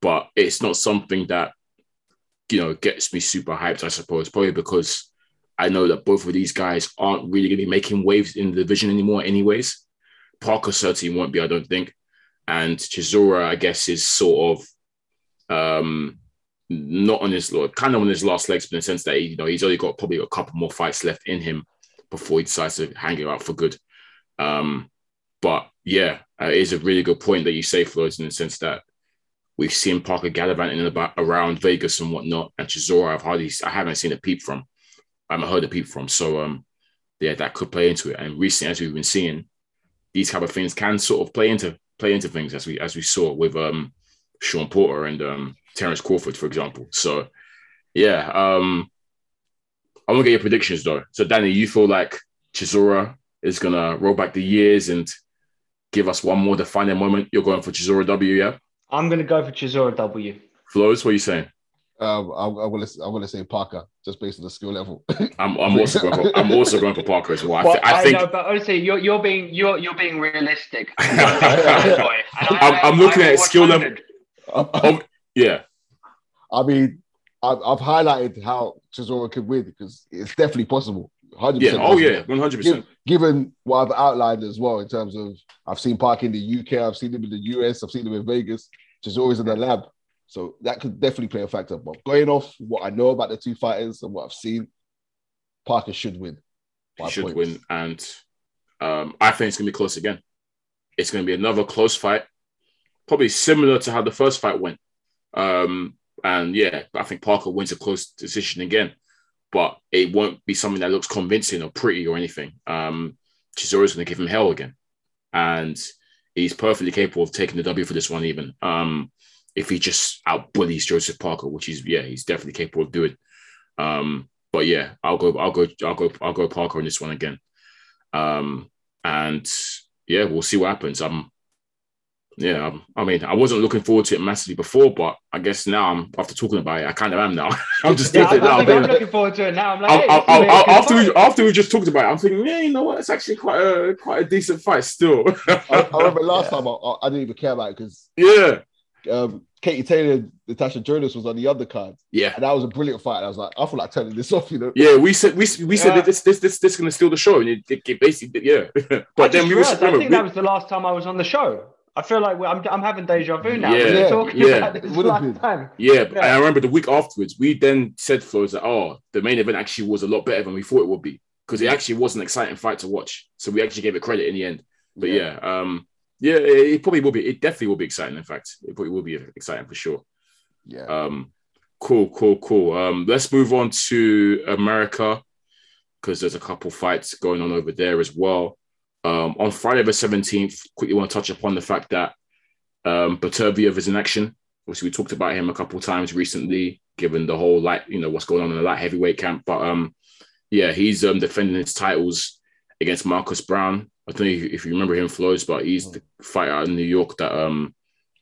Speaker 4: But it's not something that you know gets me super hyped. I suppose probably because I know that both of these guys aren't really going to be making waves in the division anymore, anyways. Parker certainly won't be, I don't think. And Chisora, I guess, is sort of um, not on his kind of on his last legs, but in the sense that you know he's only got probably a couple more fights left in him before he decides to hang it out for good. Um, but yeah, uh, it is a really good point that you say, Floyd, in the sense that we've seen Parker gallivanting in about around Vegas and whatnot, and Chisora, I've hardly, I haven't seen a peep from. I haven't heard a peep from. So um, yeah, that could play into it. And recently, as we've been seeing, these type of things can sort of play into play into things as we as we saw with um Sean Porter and um Terence Crawford, for example. So yeah. Um, I want to get your predictions though. So, Danny, you feel like Chisora is gonna roll back the years and give us one more defining moment? You're going for Chisora W, yeah?
Speaker 5: I'm going to go for Chisora W.
Speaker 4: Flows, what are you saying?
Speaker 3: Um, I'm, I'm gonna I'm gonna say Parker just based on the skill level.
Speaker 4: I'm, I'm also going for, I'm also going for Parker as well. I,
Speaker 5: Well,
Speaker 4: thi- I
Speaker 5: I,
Speaker 4: think
Speaker 5: know, but honestly, you're you're being you're you're being realistic.
Speaker 4: I'm- I'm looking at skill level. Yeah,
Speaker 3: I mean, I've, I've highlighted how Chisora could win because it's definitely possible. 100%
Speaker 4: yeah. Oh yeah, one hundred percent.
Speaker 3: Giv- Given what I've outlined as well in terms of I've seen Park in the UK, I've seen him in the US, I've seen him in Vegas, Chisora's in the lab. So that could definitely play a factor. But going off what I know about the two fighters and what I've seen, Parker should win.
Speaker 4: He should
Speaker 3: points.
Speaker 4: win, and um, I think it's gonna be close again. It's gonna be another close fight, probably similar to how the first fight went. Um, and yeah, I think Parker wins a close decision again, but it won't be something that looks convincing or pretty or anything. Um, Chisora's gonna give him hell again, and he's perfectly capable of taking the W for this one, even um, if he just outbullies Joseph Parker, which is yeah, he's definitely capable of doing. Um, but yeah, I'll go, I'll go, I'll go, I'll go Parker on this one again. Um, and yeah, we'll see what happens. Um, yeah, um, I mean, I wasn't looking forward to it massively before, but I guess now I'm after talking about it, I kind of am now. I'm just
Speaker 5: Yeah,
Speaker 4: thinking.
Speaker 5: I think I'm
Speaker 4: I'm-
Speaker 5: looking forward to it now. I'm like,
Speaker 4: I-
Speaker 5: hey,
Speaker 4: I-
Speaker 5: this is gonna be a
Speaker 4: I-
Speaker 5: good
Speaker 4: after we after we just talked about it, I'm thinking, yeah, you know what? It's actually quite a quite a decent fight still.
Speaker 3: I, I remember last time I, I, I didn't even care about it because
Speaker 4: yeah,
Speaker 3: um, Katie Taylor and Natasha Jonas was on the undercard.
Speaker 4: yeah,
Speaker 3: And that was a brilliant fight. I was like, I feel like turning this off, you know?
Speaker 4: yeah. We said we we said
Speaker 5: Yeah.
Speaker 4: that this this this this is gonna steal the show, and it, it, it basically yeah.
Speaker 5: I
Speaker 4: but then
Speaker 5: just
Speaker 4: we
Speaker 5: realised,
Speaker 4: was
Speaker 5: I think
Speaker 4: remember,
Speaker 5: that was the last time I was on the show. I feel like I'm, I'm having deja vu now.
Speaker 4: Yeah,
Speaker 3: yeah,
Speaker 5: talking
Speaker 4: yeah.
Speaker 5: about this last time.
Speaker 4: Yeah,
Speaker 5: Yeah.
Speaker 4: I remember the week afterwards, we then said Flows that oh, the main event actually was a lot better than we thought it would be because it actually was an exciting fight to watch. So we actually gave it credit in the end. But yeah, um, yeah, it, it probably will be. It definitely will be exciting. In fact, it probably will be exciting for sure.
Speaker 3: Yeah.
Speaker 4: Um, cool, cool, cool. Um, let's move on to America because there's a couple fights going on over there as well. Um, on Friday the 17th, quickly want to touch upon the fact that um, Beterbiev is in action. Obviously, we talked about him a couple times recently, given the whole light, you know, what's going on in the light heavyweight camp. But um, yeah, he's um, defending his titles against Marcus Browne. I don't know if if you remember him, Flows, but he's the fighter out in New York that um,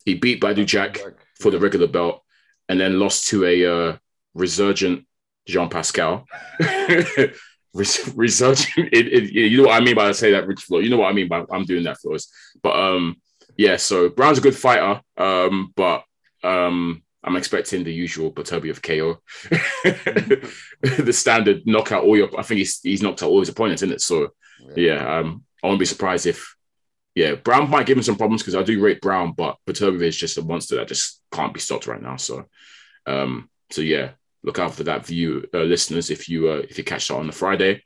Speaker 4: he beat Badou Jack for the regular belt and then lost to a uh, resurgent Jean Pascal. Res- resurgent, it, it, you know what I mean by I say that, Rich Flow. You know what I mean by I'm doing that, Flows. But um, yeah, so Browne's a good fighter, um, but um, I'm expecting the usual Beterbiev KO, the standard knockout all your. I think he's he's knocked out all his opponents, isn't it? So yeah, um, I won't be surprised if yeah Browne might give him some problems because I do rate Browne, but Batobi is just a monster that just can't be stopped right now. So um, so yeah, look out for that view, uh, listeners, if you uh, if you catch that on the Friday,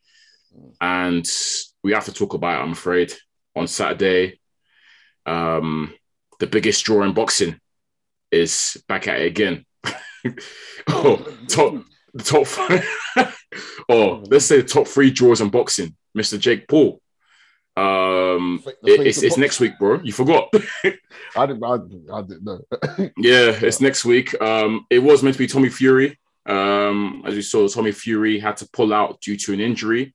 Speaker 4: and we have to talk about it. I'm afraid on Saturday. Um, the biggest draw in boxing is back at it again. oh, top the top five. oh, let's say the top three draws in boxing. Mr. Jake Paul. Um, it- it's, it's next week, bro. You forgot.
Speaker 3: I didn't, I, didn't- I didn't know.
Speaker 4: yeah, it's next week. Um, it was meant to be Tommy Fury. Um, as we saw, Tommy Fury had to pull out due to an injury,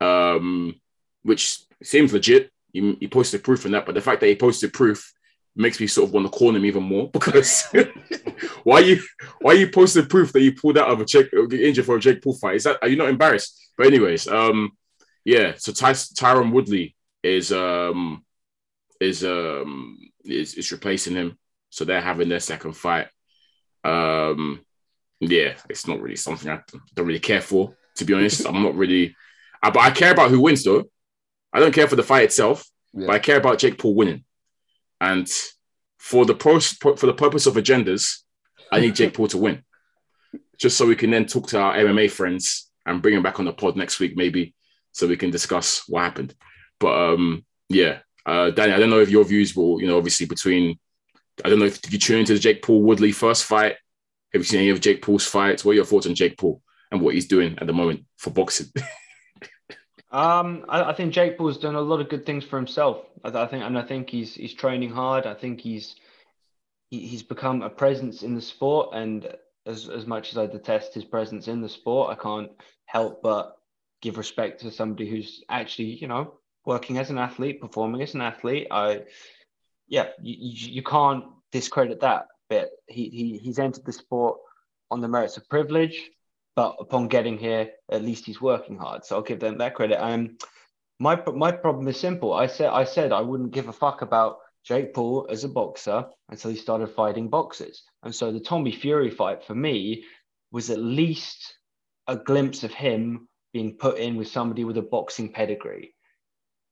Speaker 4: um, which seems legit. He, he posted proof in that, but the fact that he posted proof makes me sort of want to call him even more because why you why you posted proof that you pulled out of a check injured for a Jake Paul fight? Is that are you not embarrassed? But anyways, um, yeah. So Ty, Tyron Woodley is um is um is, is replacing him. So they're having their second fight. Um, yeah, it's not really something I don't really care for, to be honest. I'm not really, I, but I care about who wins though. I don't care for the fight itself,
Speaker 3: Yeah.
Speaker 4: but I care about Jake Paul winning. And for the pro, for the purpose of agendas, I need Jake Paul to win, just so we can then talk to our MMA friends and bring him back on the pod next week, maybe, so we can discuss what happened. But um, yeah, uh, Danny, I don't know if your views will, you know, obviously between, I don't know if did you tune into the Jake Paul Woodley first fight. Have you seen any of Jake Paul's fights? What are your thoughts on Jake Paul and what he's doing at the moment for boxing?
Speaker 5: Um, I, I think Jake Paul's done a lot of good things for himself. I, I think, and I think he's he's training hard. I think he's he, he's become a presence in the sport, and as as much as I detest his presence in the sport, I can't help but give respect to somebody who's actually, you know, working as an athlete, performing as an athlete. I, yeah, you, you, you can't discredit that bit. He, he he's entered the sport on the merits of privilege, but upon getting here, at least he's working hard. So I'll give them that credit. Um, my my problem is simple. I said I said I wouldn't give a fuck about Jake Paul as a boxer until he started fighting boxers. And so the Tommy Fury fight for me was at least a glimpse of him being put in with somebody with a boxing pedigree.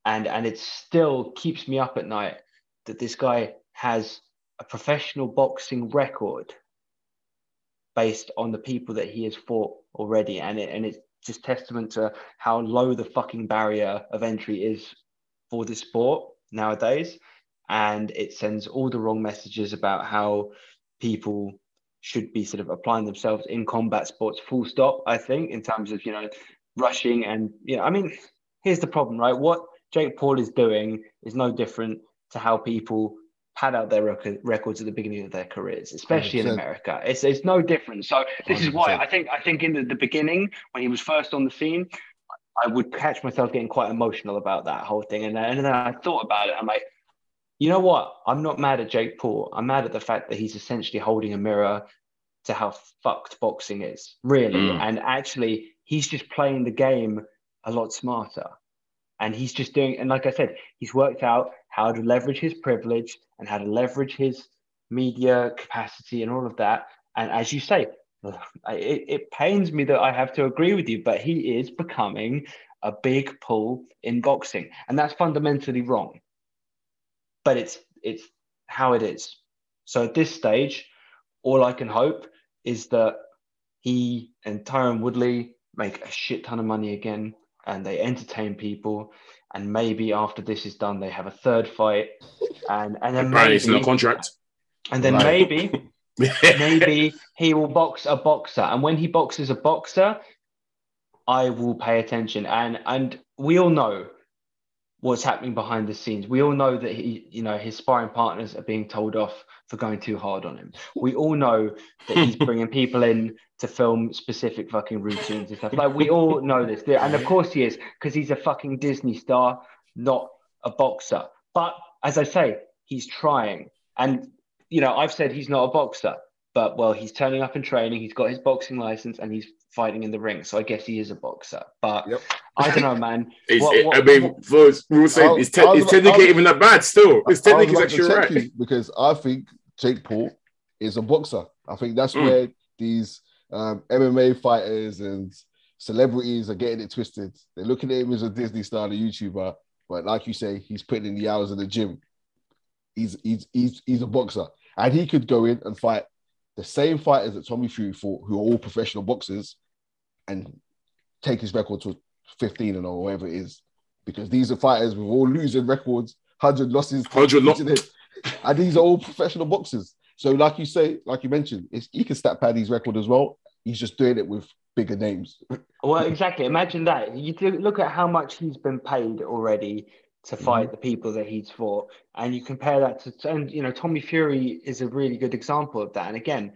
Speaker 5: And and it still keeps me up at night that this guy has a professional boxing record based on the people that he has fought already. And it and it's just testament to how low the fucking barrier of entry is for this sport nowadays. And it sends all the wrong messages about how people should be sort of applying themselves in combat sports, full stop, I think, in terms of, you know, rushing and, you know, I mean, here's the problem, right? What Jake Paul is doing is no different to how people pad out their rec- records at the beginning of their careers, especially 100%. in America. It's it's no different. So this 100%. is why I think I think in the, the beginning when he was first on the scene, I would catch myself getting quite emotional about that whole thing, and then, and then I thought about it. I'm like, you know what? I'm not mad at Jake Paul. I'm mad at the fact that he's essentially holding a mirror to how fucked boxing is, really. Mm. And actually, he's just playing the game a lot smarter. And he's just doing, and like I said, he's worked out how to leverage his privilege and how to leverage his media capacity and all of that. And as you say, it, it pains me that I have to agree with you, but he is becoming a big pull in boxing. And that's fundamentally wrong. But it's it's how it is. So at this stage, all I can hope is that he and Tyron Woodley make a shit ton of money again and they entertain people. And maybe after this is done, they have a third fight. And and then
Speaker 4: apparently
Speaker 5: maybe,
Speaker 4: it's contract.
Speaker 5: And then maybe maybe he will box a boxer. And when he boxes a boxer, I will pay attention. And and we all know what's happening behind the scenes. We all know that he, you know, his sparring partners are being told off for going too hard on him. We all know that he's bringing people in to film specific fucking routines and stuff. Like we all know this, and of course he is because he's a fucking Disney star, not a boxer. But as I say, he's trying, and you know, I've said he's not a boxer, but well, he's turning up in training. He's got his boxing license, and he's fighting in the ring. So I guess he is a boxer. But yep. I don't know, man.
Speaker 4: what, what, I mean, what, we were saying, it's, te- it's technically even that bad still. His It's technically actually right.
Speaker 3: Because I think Jake Paul is a boxer. I think that's mm. where these um, MMA fighters and celebrities are getting it twisted. They're looking at him as a Disney star, a YouTuber, but like you say, he's putting in the hours in the gym. He's he's he's he's a boxer, and he could go in and fight the same fighters that Tommy Fury fought, who are all professional boxers, and take his record to 15 and or whatever it is. Because these are fighters with all losing records, 100 losses,
Speaker 4: 100 losses.
Speaker 3: And these are all professional boxers. So, like you say, like you mentioned, he can stat Paddy's record as well. He's just doing it with bigger names.
Speaker 5: well, exactly. Imagine that. You look at how much he's been paid already to fight mm-hmm. the people that he's fought, and you compare that to, and you know, Tommy Fury is a really good example of that. And again,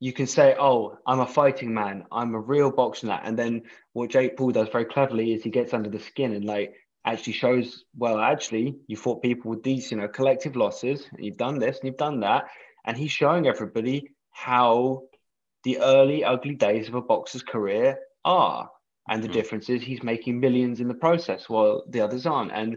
Speaker 5: you can say, "Oh, I'm a fighting man. I'm a real boxer." And then what Jake Paul does very cleverly is he gets under the skin and like actually shows, well, actually, you fought people with these, you know, collective losses, and you've done this and you've done that, and he's showing everybody how the early ugly days of a boxer's career are. And the mm. difference is he's making millions in the process while the others aren't. And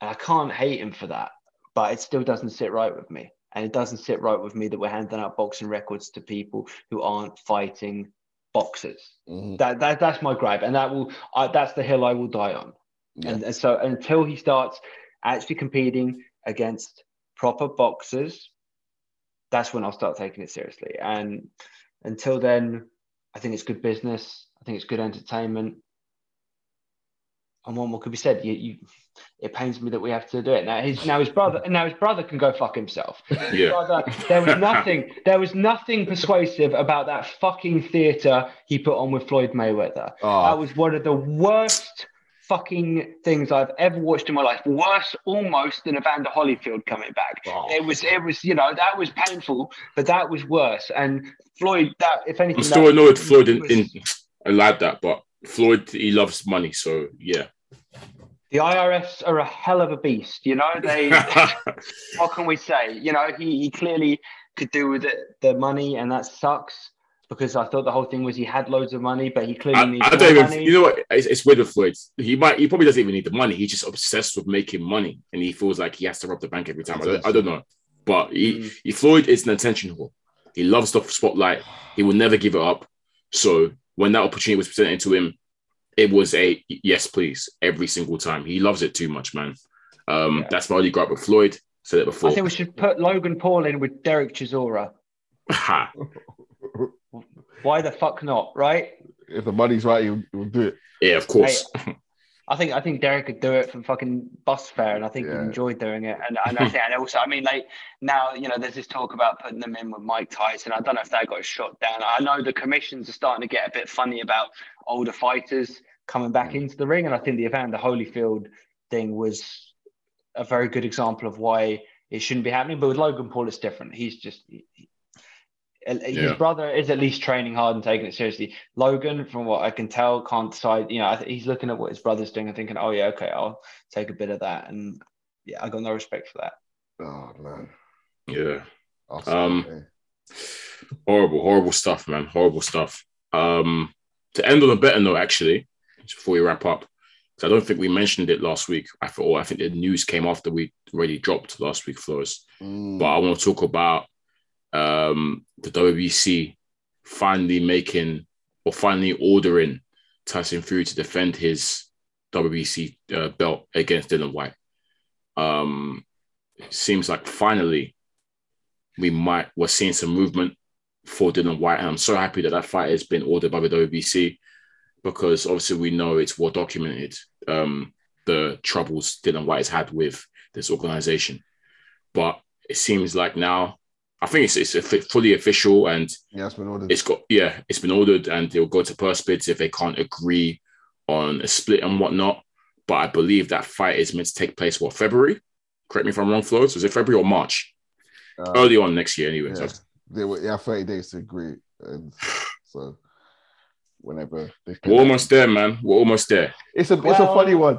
Speaker 5: I can't hate him for that, but it still doesn't sit right with me. And it doesn't sit right with me that we're handing out boxing records to people who aren't fighting boxers. Mm-hmm. That, that that's my gripe, and that will I, that's the hill I will die on. Yeah. And, and so until he starts actually competing against proper boxers, that's when I'll start taking it seriously. And until then, I think it's good business. I think it's good entertainment. And one more could be said. You, you, it pains me that we have to do it now. His now his brother now his brother can go fuck himself.
Speaker 4: Yeah.
Speaker 5: Brother, there was nothing. there was nothing persuasive about that fucking theatre he put on with Floyd Mayweather. Oh. That was one of the worst fucking things I've ever watched in my life. Worse almost than Evander Holyfield coming back.
Speaker 3: Oh.
Speaker 5: It was it was, you know, that was painful, but that was worse. And Floyd, that if anything,
Speaker 4: I'm still annoyed Floyd in, in I like that, but Floyd he loves money, so yeah.
Speaker 5: the IRS are a hell of a beast, you know. They what can we say? You know, he, he clearly could do with it, the money, and that sucks because I thought the whole thing was he had loads of money, but he clearly
Speaker 4: I,
Speaker 5: needs
Speaker 4: I don't even.
Speaker 5: money.
Speaker 4: You know what? It's, it's weird with Floyd. He might. He probably doesn't even need the money. He's just obsessed with making money, and he feels like he has to rob the bank every time. I don't, I don't know, but he,
Speaker 5: Mm.
Speaker 4: he Floyd is an attention whore. He loves the spotlight. He will never give it up. So when that opportunity was presented to him, it was a yes, please, every single time. He loves it too much, man. Um,
Speaker 5: Yeah.
Speaker 4: That's my only gripe with Floyd. Said it before.
Speaker 5: I think we should put Logan Paul in with Derek Chisora. Why the fuck not, right?
Speaker 3: If the money's right, he'll, he'll do it.
Speaker 4: yeah, of course.
Speaker 5: I think I think Derek could do it for fucking bus fare, and I think
Speaker 3: Yeah.
Speaker 5: he enjoyed doing it. And, and I think, and also, I mean, like now, you know, there's this talk about putting them in with Mike Tyson. I don't know if that got shot down. I know the commissions are starting to get a bit funny about older fighters coming back
Speaker 3: Mm.
Speaker 5: into the ring, and I think the Evander Holyfield thing was a very good example of why it shouldn't be happening. But with Logan Paul, it's different. He's just. he- his
Speaker 4: Yeah.
Speaker 5: brother is at least training hard and taking it seriously. Logan, from what I can tell, can't decide. You know, I th- he's looking at what his brother's doing and thinking, "Oh yeah, okay, I'll take a bit of that." And yeah, I got no respect for that.
Speaker 3: Oh man.
Speaker 4: yeah.
Speaker 3: I'll
Speaker 4: Um,
Speaker 3: it,
Speaker 4: horrible, horrible stuff, man. Horrible stuff. Um, to end on a better note, actually, just before we wrap up, 'cause I don't think we mentioned it last week. I thought, I think the news came after we already dropped last week,
Speaker 3: Flows. Mm.
Speaker 4: But I want to talk about um, the WBC finally making or finally ordering Tyson Fury to defend his WBC uh, belt against Dillian Whyte. Um, it seems like finally we might we're seeing some movement for Dillian Whyte, and I'm so happy that that fight has been ordered by the WBC because obviously we know it's well documented um, the troubles Dillian Whyte has had with this organization, but it seems like now I think it's it's fully official and
Speaker 3: yeah, it's been ordered.
Speaker 4: it's got yeah, it's been ordered and they'll go to purse bids if they can't agree on a split and whatnot. But I believe that fight is meant to take place what February. Correct me if I'm wrong, Flo. is it February or March?
Speaker 3: Uh,
Speaker 4: Early on next year, anyway.
Speaker 3: yeah.
Speaker 4: So,
Speaker 3: they were yeah, 30 days to agree. And so whenever they
Speaker 4: we're almost there, man. We're almost there.
Speaker 3: it's a it's a funny one.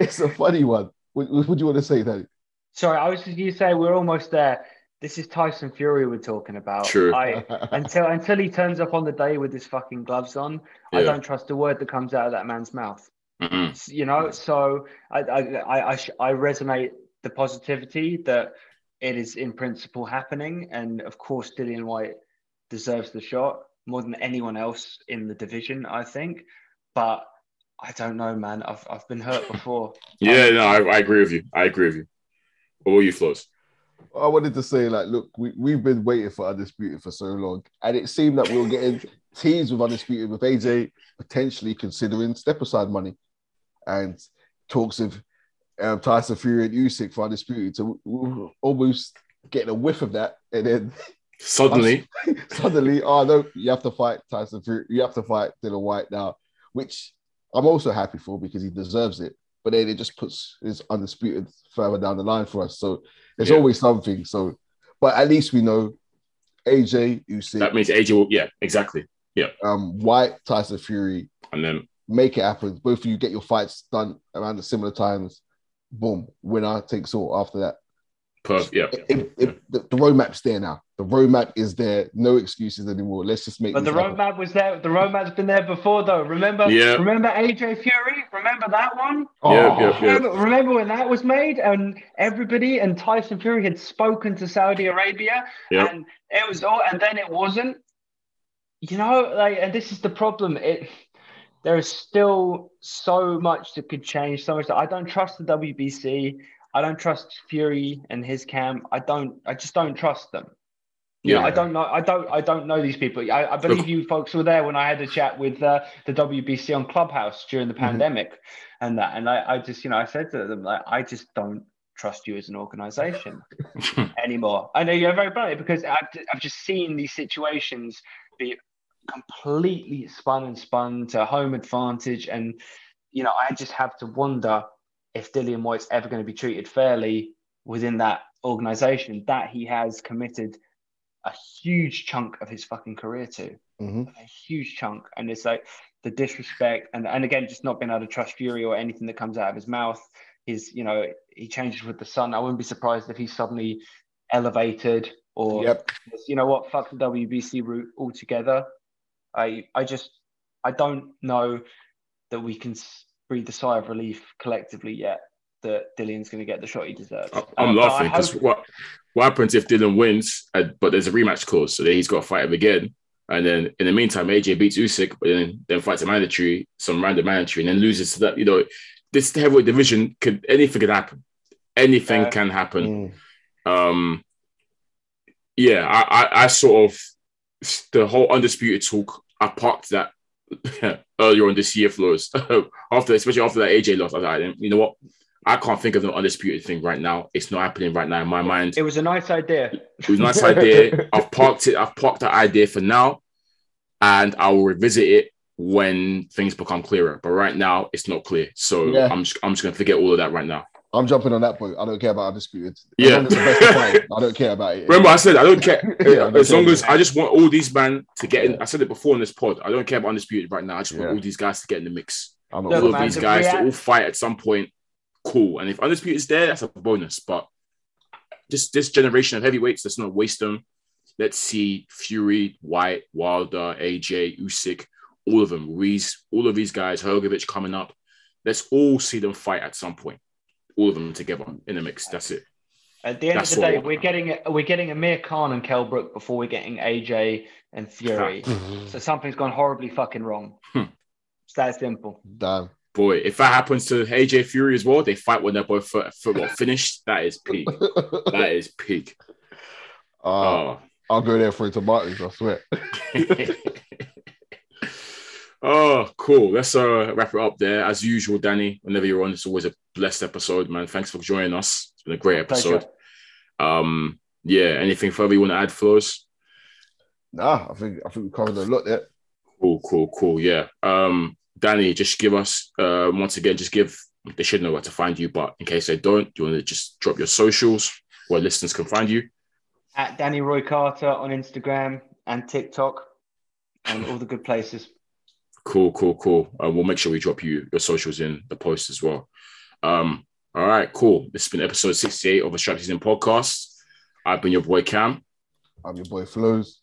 Speaker 3: It's a funny one. What, what would you want to say, Danny?
Speaker 5: Sorry, I was just you say we're almost there. This is Tyson Fury we're talking about.
Speaker 4: True.
Speaker 5: I, until until he turns up on the day with his fucking gloves on, I don't trust a word that comes out of that man's mouth.
Speaker 4: Mhm.
Speaker 5: you know so i i I, I, I resonate the positivity that it is in principle happening and of course Dillian Whyte deserves the shot more than anyone else in the division i think but i don't know man i've, I've been hurt before
Speaker 4: Yeah, no, I, I agree with you. I agree with you. What were you, Flows?
Speaker 3: I wanted to say, like, look, we, we've been waiting for Undisputed for so long, and it seemed that we were getting teased with Undisputed, with AJ potentially considering step aside money and talks of um, Tyson Fury and Usyk for Undisputed. So we were almost getting a whiff of that, and then
Speaker 4: Suddenly,
Speaker 3: suddenly, oh no, you have to fight Tyson Fury, you have to fight Dillian Whyte now, which I'm also happy for because he deserves it. But then it just puts his undisputed further down the line for us. So there's
Speaker 4: Yeah.
Speaker 3: always something. So, but at least we know AJ, Usyk,
Speaker 4: that means AJ will, yeah, exactly. Yeah.
Speaker 3: Um, Whyte, Tyson Fury,
Speaker 4: And then,
Speaker 3: make it happen. Both of you get your fights done around the similar times. Boom, winner takes all. After that,
Speaker 4: per, yeah.
Speaker 3: It- it- it- the, the roadmap's there now. The roadmap is there. No excuses anymore. Let's just make.
Speaker 5: but the
Speaker 3: this happen.
Speaker 5: roadmap was there the roadmap's been there before though remember
Speaker 4: Yeah.
Speaker 5: remember aj fury remember that one oh,
Speaker 4: Yeah, yeah, yeah.
Speaker 5: Remember, remember when that was made and everybody and Tyson Fury had spoken to Saudi Arabia
Speaker 4: Yep.
Speaker 5: and it was all and then it wasn't. You know, like and this is the problem. It there is still so much that could change, so much that I don't trust the WBC. I don't trust Fury and his camp. I don't I just don't trust them. You know,
Speaker 4: Yeah.
Speaker 5: I don't know. I don't. I don't know these people. I, I believe you folks were there when I had a chat with uh, the WBC on Clubhouse during the
Speaker 3: Mhm.
Speaker 5: pandemic, and that. And I, I just, you know, I said to them, like, I just don't trust you as an organization anymore. I know you're very blunt because I've, I've just seen these situations be completely spun and spun to home advantage, and you know, I just have to wonder if Dillian Whyte's ever going to be treated fairly within that organization that he has committed a huge chunk of his fucking career to.
Speaker 3: Mhm.
Speaker 5: A huge chunk. And it's like the disrespect and, and again, just not being able to trust Fury or anything that comes out of his mouth. His, you know, he changes with the sun. I wouldn't be surprised if he's suddenly elevated or
Speaker 3: Yep.
Speaker 5: you know what, fuck the WBC route altogether. I I just I don't know that we can s- breathe a sigh of relief collectively yet that Dillian's going to get the shot he deserves.
Speaker 4: I-
Speaker 5: Uh,
Speaker 4: I'm
Speaker 5: but I
Speaker 4: laughing because
Speaker 5: hope-
Speaker 4: what what happens if Dillian wins, uh, but there's a rematch clause, so then he's got to fight him again. And then in the meantime, AJ beats Usyk, but then then fights a mandatory, some random mandatory, and then loses to that. You know, this heavyweight division could anything could happen. Anything
Speaker 5: Yeah.
Speaker 4: can happen.
Speaker 3: Mm.
Speaker 4: Um, yeah, I, I, I sort of the whole undisputed talk. I parked that earlier on this year, Flows. after, especially after that AJ loss, I was like, you know what? I can't think of an undisputed thing right now. It's not happening right now in my mind.
Speaker 5: it was a nice idea.
Speaker 4: It was a nice idea. I've parked it. I've parked that idea for now, and I will revisit it when things become clearer. But right now, it's not clear. So
Speaker 3: Yeah.
Speaker 4: I'm just, I'm just gonna forget all of that right now.
Speaker 3: I'm jumping on that point. I don't care about undisputed.
Speaker 4: Yeah.
Speaker 3: long as the best are fighting, I don't care about it.
Speaker 4: Remember, I said I don't care.
Speaker 3: Yeah, I don't
Speaker 4: as long
Speaker 3: care.
Speaker 4: as I just want all these men to get in.
Speaker 3: Yeah.
Speaker 4: I said it before in this pod. I don't care about undisputed right now. I just want
Speaker 3: Yeah.
Speaker 4: all these guys to get in the mix.
Speaker 3: I'm not
Speaker 4: all of these
Speaker 5: the
Speaker 4: guys to all fight at some point. Cool. And if undisputed is there, that's a bonus. But just this generation of heavyweights, let's not waste them. Let's see Fury, Whyte, Wilder, AJ, Usyk, all of them, Ruiz, all of these guys, Hrgovic coming up. Let's all see them fight at some point. All of them together in a mix. That's it.
Speaker 5: At the end
Speaker 4: That's
Speaker 5: of the day, we're getting we're getting Amir Khan and Kell Brook before we're getting AJ and Fury. so something's gone horribly fucking wrong.
Speaker 4: Hmm.
Speaker 5: It's that simple.
Speaker 3: Damn.
Speaker 4: Boy, if that happens to AJ Fury as well, they fight when they're both for, for what, finished. That is peak. That is peak.
Speaker 3: Uh,
Speaker 4: Oh.
Speaker 3: I'll go there for a tomatoes, I swear.
Speaker 4: oh, cool. Let's uh, wrap it up there. As usual, Danny, whenever you're on, it's always a blessed episode, man. Thanks for joining us. It's been a great episode. Um, yeah, anything further you want to add, Flows?
Speaker 3: Nah, I think I think we covered a lot there.
Speaker 4: Cool, cool, cool. Yeah. Um, Danny, just give us uh, once again, just give they should know where to find you, but in case they don't, do you want to just drop your socials where listeners can find you?
Speaker 5: At Danny Roy Carter on Instagram and TikTok and all the good places.
Speaker 4: Cool, cool, cool. Uh, we'll make sure we drop you your socials in the post as well. Um, all right, cool. This has been episode 68 of the Strap Season podcast. I've been your boy Cam,
Speaker 3: I'm your boy Flows.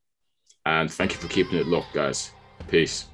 Speaker 4: and thank you for keeping it locked, guys. Peace.